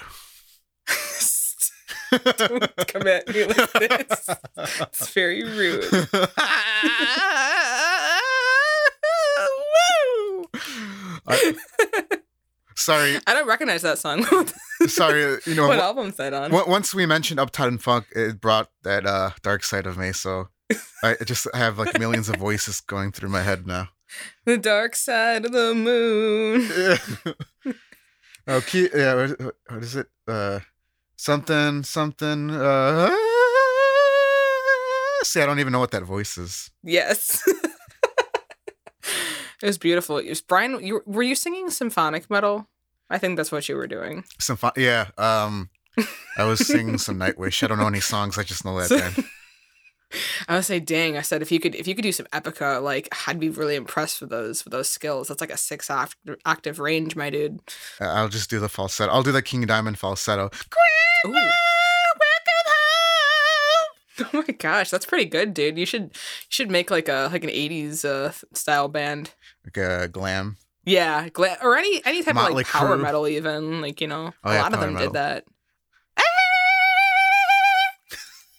Don't come at me like this. It's very rude. I- sorry, I don't recognize that song. sorry, you know, what album's that on? once we mentioned Uptown Funk, it brought that uh, dark side of me. So I just have like millions of voices going through my head now. The dark side of the moon. oh, key, yeah. What, what is it? Uh, something, something. Uh, see, I don't even know what that voice is. Yes. it was beautiful. It was Brian. You, were you singing symphonic metal? I think that's what you were doing. Fun, yeah. Um, I was singing some Nightwish. I don't know any songs. I just know that band. I would say, dang. I said if you could, if you could do some epica, like I'd be really impressed with those, with those skills. That's like a six octave range, my dude. Uh, I'll just do the falsetto. I'll do the King Diamond falsetto. Ooh. Oh my gosh, that's pretty good, dude. You should, you should make like a like an '80s uh, style band. Like a glam. Yeah, gla- or any any type of Motley like power Crue. metal, even like you know, Oh, a yeah, lot of them metal. did that.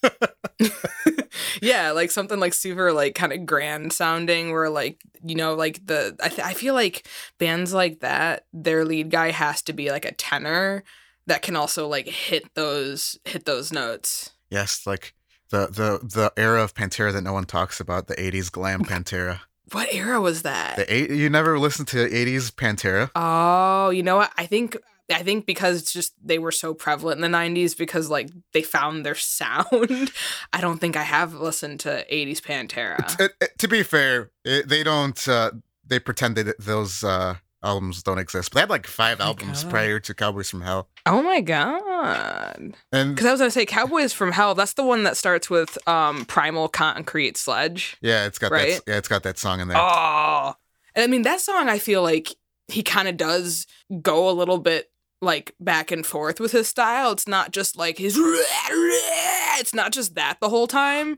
yeah, like something like super like kind of grand sounding, where like you know like the I th- I feel like bands like that, their lead guy has to be like a tenor that can also like hit those hit those notes. Yes, like the the the era of Pantera that no one talks about, the '80s glam Pantera. What era was that? The eight, you never listened to '80s Pantera? Oh, you know what? I think I think because it's just they were so prevalent in the 90s because like they found their sound. I don't think I have listened to 80s Pantera. It- it- to be fair, it, they don't. Uh, they pretend that those uh, albums don't exist. But they had like five Oh albums God. prior to Cowboys from Hell, Oh my god. and Cuz I was going to say Cowboys from Hell, that's the one that starts with um Primal Concrete Sledge. yeah, it's got Right? that. Yeah, it's got that song in there. Oh. And I mean that song I feel like he kind of does go a little bit like back and forth with his style. It's not just like his it's not just that the whole time.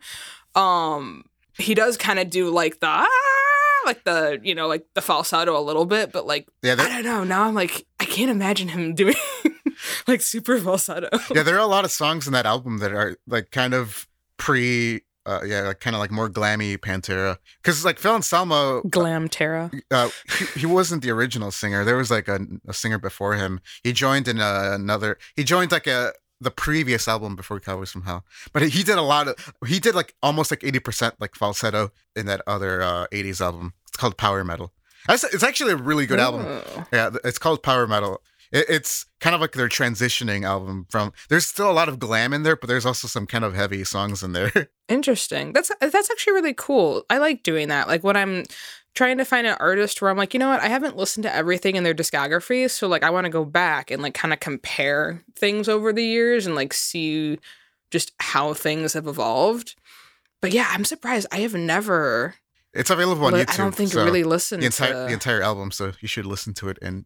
Um he does kind of do like the "Ah," like the you know like the falsetto a little bit, but like yeah, I don't know. Now I'm like I can't imagine him doing like super falsetto. yeah, there are a lot of songs in that album that are like kind of pre. Uh, yeah, like kind of like more glammy Pantera, because like Phil Anselmo, Glam Terra. uh, he, he wasn't the original singer. There was like a, a singer before him. He joined in uh, another. He joined like a the previous album before Cowboys from Hell. But he did a lot of. He did like almost like eighty percent like falsetto in that other uh, '80s album. It's called Power Metal. That's, it's actually a really good album. Oh. Yeah, it's called Power Metal. It, it's kind of like their transitioning album from. There's still a lot of glam in there, but there's also some kind of heavy songs in there. Interesting. That's that's actually really cool. I like doing that. Like when I'm trying to find an artist where I'm like, you know what, I haven't listened to everything in their discography, so like I want to go back and like kind of compare things over the years and like see just how things have evolved. But yeah, I'm surprised. I have never. it's available on li- YouTube. I don't think so really listened the entire to. the entire album. So you should listen to it and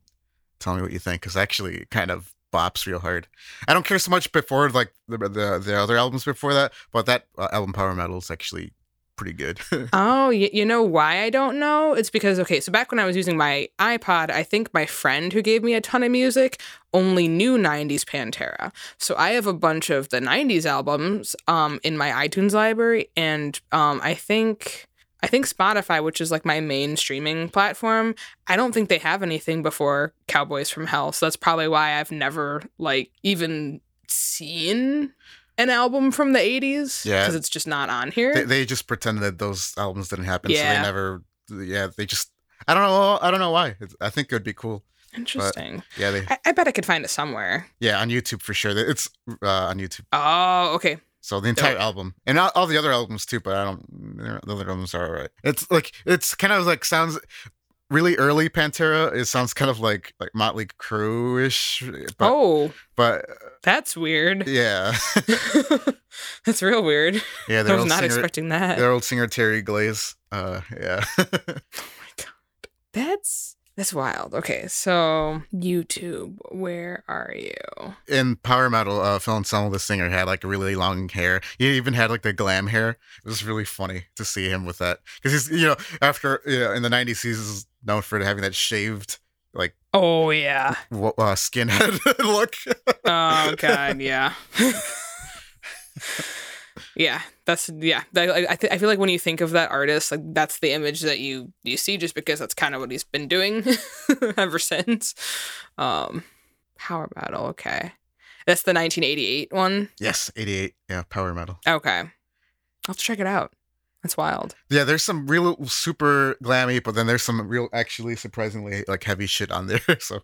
tell me what you think. Because actually, it kind of bops real hard. I don't care so much before like the the, the other albums before that, but that uh, album Power Metal is actually pretty good. Oh, y- you know why I don't know? It's because okay, so back when I was using my iPod, I think my friend who gave me a ton of music only knew 90s Pantera. So I have a bunch of the 90s albums um in my iTunes library and um I think I think Spotify, which is like my main streaming platform, I don't think they have anything before Cowboys from Hell. So that's probably why I've never like even seen an album from the 80s Yeah. because it's just not on here. they, they just pretended that those albums didn't happen, so Yeah. they never. Yeah, they just. I don't know. I don't know why. It's, I think it would be cool. Interesting. Yeah, they. I, I bet I could find it somewhere. Yeah, on YouTube for sure. It's uh, on YouTube. Oh, okay. So the entire Dope. album and all, all the other albums too, but I don't. The other albums are alright. It's like it's kind of like sounds really early Pantera. It sounds kind of like like Motley Crue ish. But, oh, but that's weird. yeah, that's real weird. yeah. I was not singer, expecting that. their old singer Terry Glaze. Uh, yeah. Oh my god, that's that's wild. Okay, so YouTube, where are you? In power metal, uh, Phil Anselmo, the singer, had like really long hair. He even had like the glam hair. It was really funny to see him with that because he's you know after you know in the '90s he's known for having that shaved like Oh yeah. w- uh, skinhead look. Oh god, yeah. yeah, that's yeah. I I, th- I feel like when you think of that artist, like that's the image that you you see, just because that's kind of what he's been doing ever since. Um, Power metal. Okay. That's the 1988 one. Yes, 88. Yeah, power metal. Okay. I'll have to check it out. That's wild. Yeah, there's some real super glammy, but then there's some real actually surprisingly like heavy shit on there. So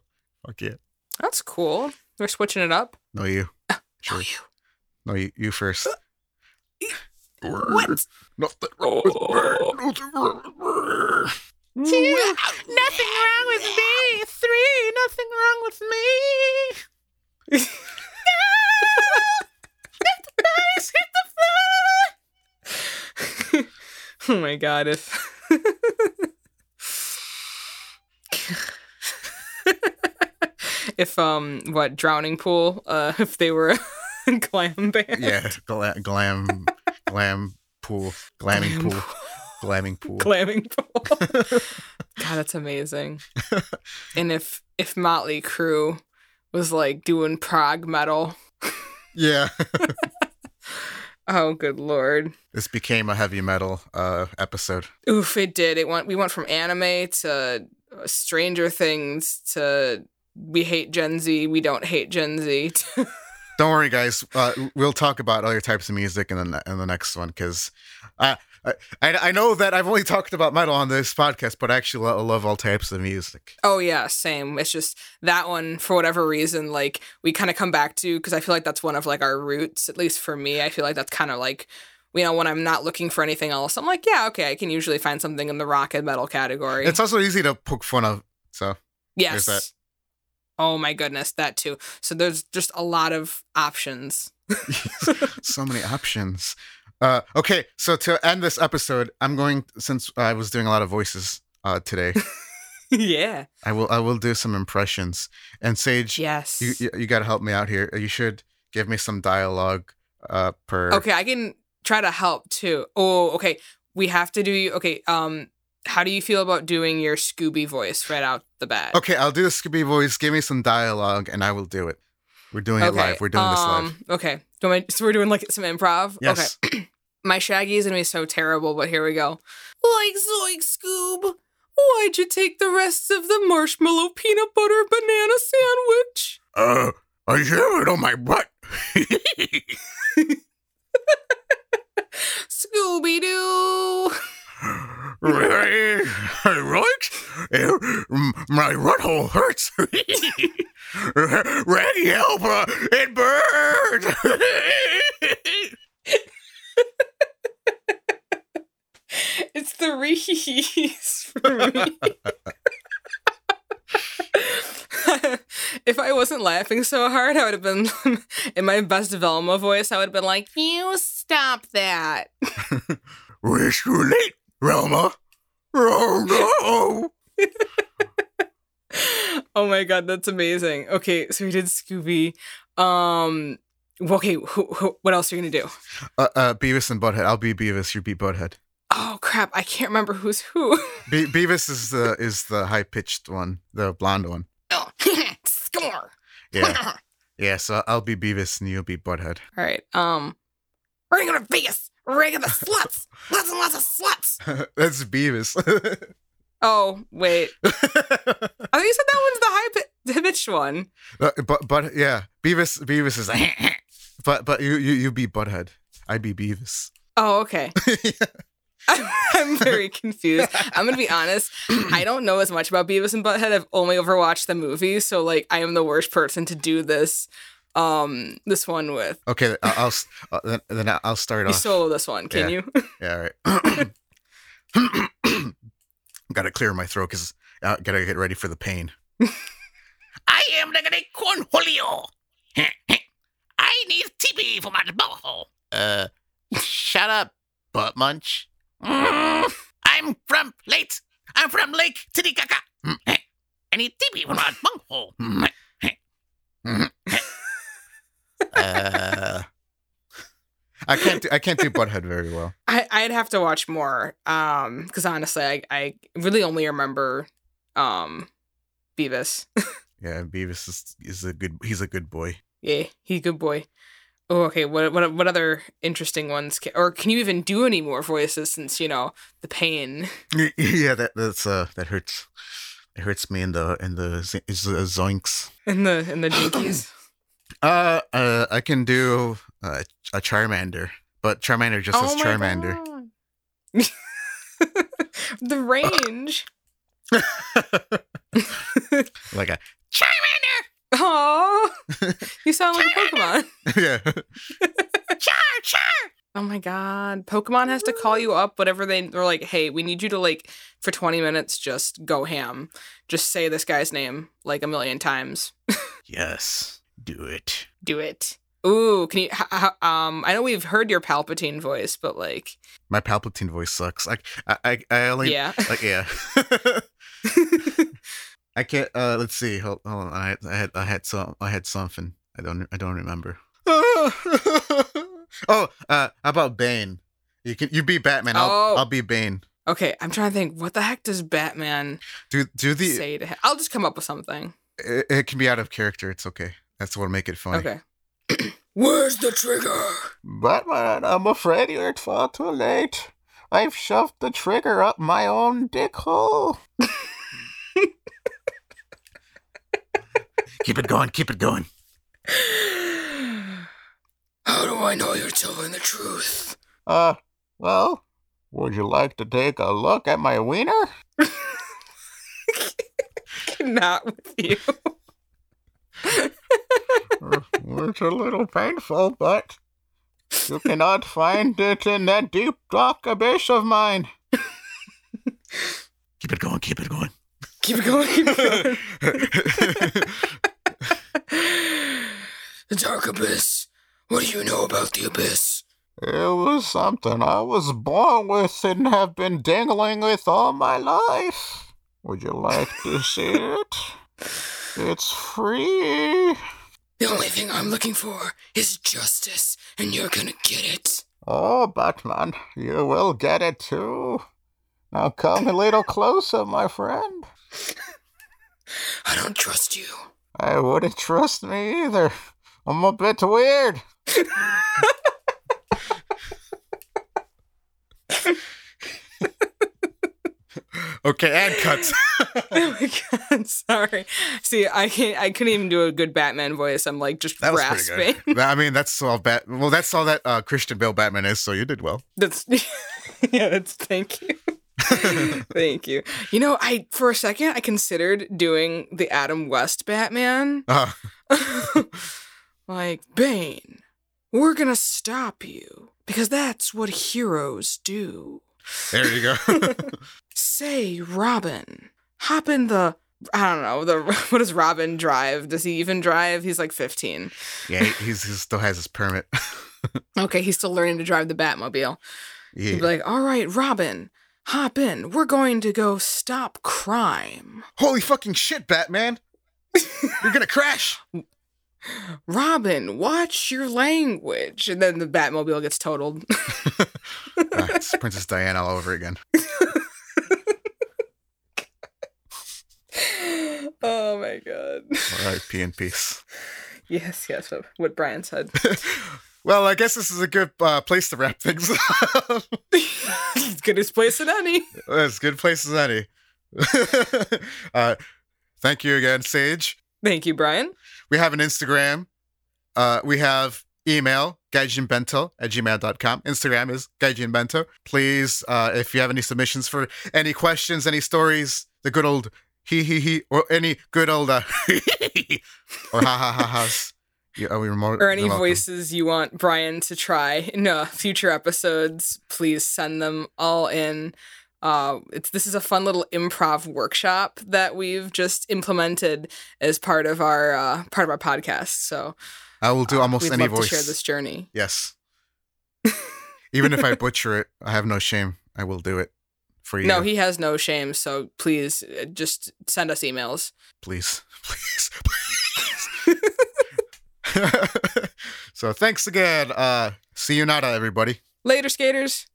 fuck yeah. That's cool. We're switching it up. No you. Sure. Oh, you. No you you first. What? Nothing wrong with me. Nothing wrong with me. Two. Nothing wrong with me. Three. Nothing wrong with me. Everybody's hit the floor. oh my god! If if um what drowning pool uh if they were a glam band Yeah, glam, glam, glam pool, glamming Glam pool, glamming pool. glamming pool. God, that's amazing. and if if Motley Crue was like doing prog metal, yeah, oh good lord. this became a heavy metal uh episode. Oof, it did. It went we went from anime to uh, Stranger Things to we hate Gen Z, we don't hate Gen Z. Don't worry, guys. Uh, we'll talk about other types of music in the in the next one because I, I I know that I've only talked about metal on this podcast, but I actually lo- love all types of music. oh yeah, same. It's just that one for whatever reason like we kind of come back to because I feel like that's one of like our roots at least for me. I feel like that's kind of like you know when I'm not looking for anything else, I'm like, yeah, okay, I can usually find something in the rock and metal category. It's also easy to poke fun of. So yes. Oh my goodness, that too. So there's just a lot of options. so many options. Uh, okay, so to end this episode, I'm going since I was doing a lot of voices uh, today. yeah. I will I will do some impressions. And Sage, Yes. you you, you got to help me out here. You should give me some dialogue uh, per. okay, I can try to help too. Oh, okay. We have to do okay, um how do you feel about doing your Scooby voice right out the bat? Okay, I'll do the Scooby voice. Give me some dialogue, and I will do it. We're doing it live. We're doing this live. um, Okay. You so we're doing like some improv? Yes. Okay. My Shaggy is gonna be so terrible, but here we go. Like Zoink Scoob, why'd you take the rest of the marshmallow peanut butter banana sandwich? Uh, I have it on my butt. Scooby Doo. right, right. My butthole hurts. Raggy help! uh, It burns. It's the Reese for me. if I wasn't laughing so hard, I would have been in my best Velma voice. I would have been like, "You stop that." Wish too late, Relma. Oh no. oh my god, that's amazing. Okay, so we did Scooby. Um, okay, who, who, what else are you gonna do? Uh, uh, Beavis and Butthead. I'll be Beavis. You be Butthead. Oh crap, I can't remember who's who. Be- Beavis is the is the high pitched one, the blonde one. oh, score. Yeah, yeah. So I'll be Beavis and you'll be Butthead. All right. Um, we're gonna Vegas. We're gonna sluts. Lots and lots of sluts. That's Beavis. Oh wait, I think you said that one's the high pi- pitched one. Uh, but but yeah, Beavis Beavis is like but but you you you be Butthead. I be Beavis. Oh okay. I'm very confused. I'm gonna be honest. I don't know as much about Beavis and Butthead. I've only overwatched the movie, so like I am the worst person to do this. Um, this one with Okay, I'll, I'll uh, then, then I'll start you off. solo this one, can Yeah. you? Yeah, all right. gotta clear my throat because I gotta get ready for the pain. I am the great Cornholio. I need TP for my butthole. Uh, shut up, butt munch. Mm, I'm from late. I'm from Lake Titicaca. I need TP for my bunghole. Uh, I can't do, I can't do Butthead very well. I I'd have to watch more. Um, because honestly, I I really only remember um Beavis. Yeah, Beavis is, is a good. He's a good boy. Yeah, he's a good boy. Oh, okay. What what what other interesting ones? Can, or can you even do any more voices since you know the pain? Yeah, that that's uh that hurts. It hurts me in the in the, z- z- zoinks. In the in the jinkies. Uh, uh, I can do uh, a Charmander, but Charmander just says Oh my Charmander. The range. like a Charmander! Oh, you sound like a Pokemon. yeah. Char, char! Oh my god. Pokemon has to call you up whatever they they're like, "Hey, we need you to like for 20 minutes just go ham. Just say this guy's name like a million times. Yes. Do it. Do it." Ooh, can you h- h- um I know we've heard your Palpatine voice, but like My Palpatine voice sucks. Like I I, I only yeah. like yeah. I can't. Uh, let's see. Hold, hold on. I had, I had I had some. I had something. I don't. I don't remember. oh, uh, how about Bane? You can. You be Batman. I'll. Oh. I'll be Bane. okay, I'm trying to think what the heck does Batman Do do the. say to him? I'll just come up with something. It, it can be out of character. It's okay. That's what'll make it funny. Okay. Where's the trigger? Batman, I'm afraid you're far too late. I've shoved the trigger up my own dick hole. keep it going. Keep it going. How do I know you're telling the truth? Uh, well, would you like to take a look at my wiener? Not with you. it's a little painful, but you cannot find it in that deep, dark abyss of mine. keep it going, keep it going. Keep it going. Keep it going. the dark abyss. What do you know about the abyss? It was something I was born with and have been dangling with all my life. Would you like to see it? It's free. The only thing I'm looking for is justice, and you're gonna get it. Oh, Batman, you will get it too. Now come a little closer, my friend. I don't trust you. I wouldn't trust me either. I'm a bit weird. okay, and cuts. oh my god, sorry. See, I can't. I couldn't even do a good Batman voice. I'm like just That rasping. good. I mean, that's all Bat. Well, that's all that uh, Christian Bale Batman is. So you did well. That's yeah. That's thank you. Thank you. You know, I for a second I considered doing the Adam West Batman. Uh, like, Bane, we're gonna stop you. Because that's what heroes do. There you go. Say, Robin, hop in the I don't know, the what does Robin drive? Does he even drive? He's like 15. yeah, he's, he still has his permit. Okay, he's still learning to drive the Batmobile. He'd be like, all right, Robin, hop in. We're going to go stop crime. Holy fucking shit, Batman! You're gonna crash. Robin, watch your language. And then the Batmobile gets totaled. Uh, it's Princess Diana all over again. oh my god. All right, P in peace. Yes, yes, what- Brian said. well, I guess this is a good uh, place to wrap things up. Goodest place as any. As good place as any. uh, thank you again, Sage. Thank you, Brian. We have an Instagram. Uh, we have email, gaijinbento at gmail.com. Instagram is gaijinbento. Please, uh, if you have any submissions for any questions, any stories, the good old he he he, or any good old uh, or ha ha ha ha's. Yeah, are we more, Or any voices you want Brian to try in uh, future episodes, please send them all in. Uh, it's this is a fun little improv workshop that we've just implemented as part of our uh, part of our podcast. So I will do uh, almost we'd any voice. to share this journey. Yes. Even if I butcher it, I have no shame. I will do it for you. No, he has no shame. So please uh, just send us emails. please, please, please. so thanks again. Uh, see you nada, everybody. Later, skaters.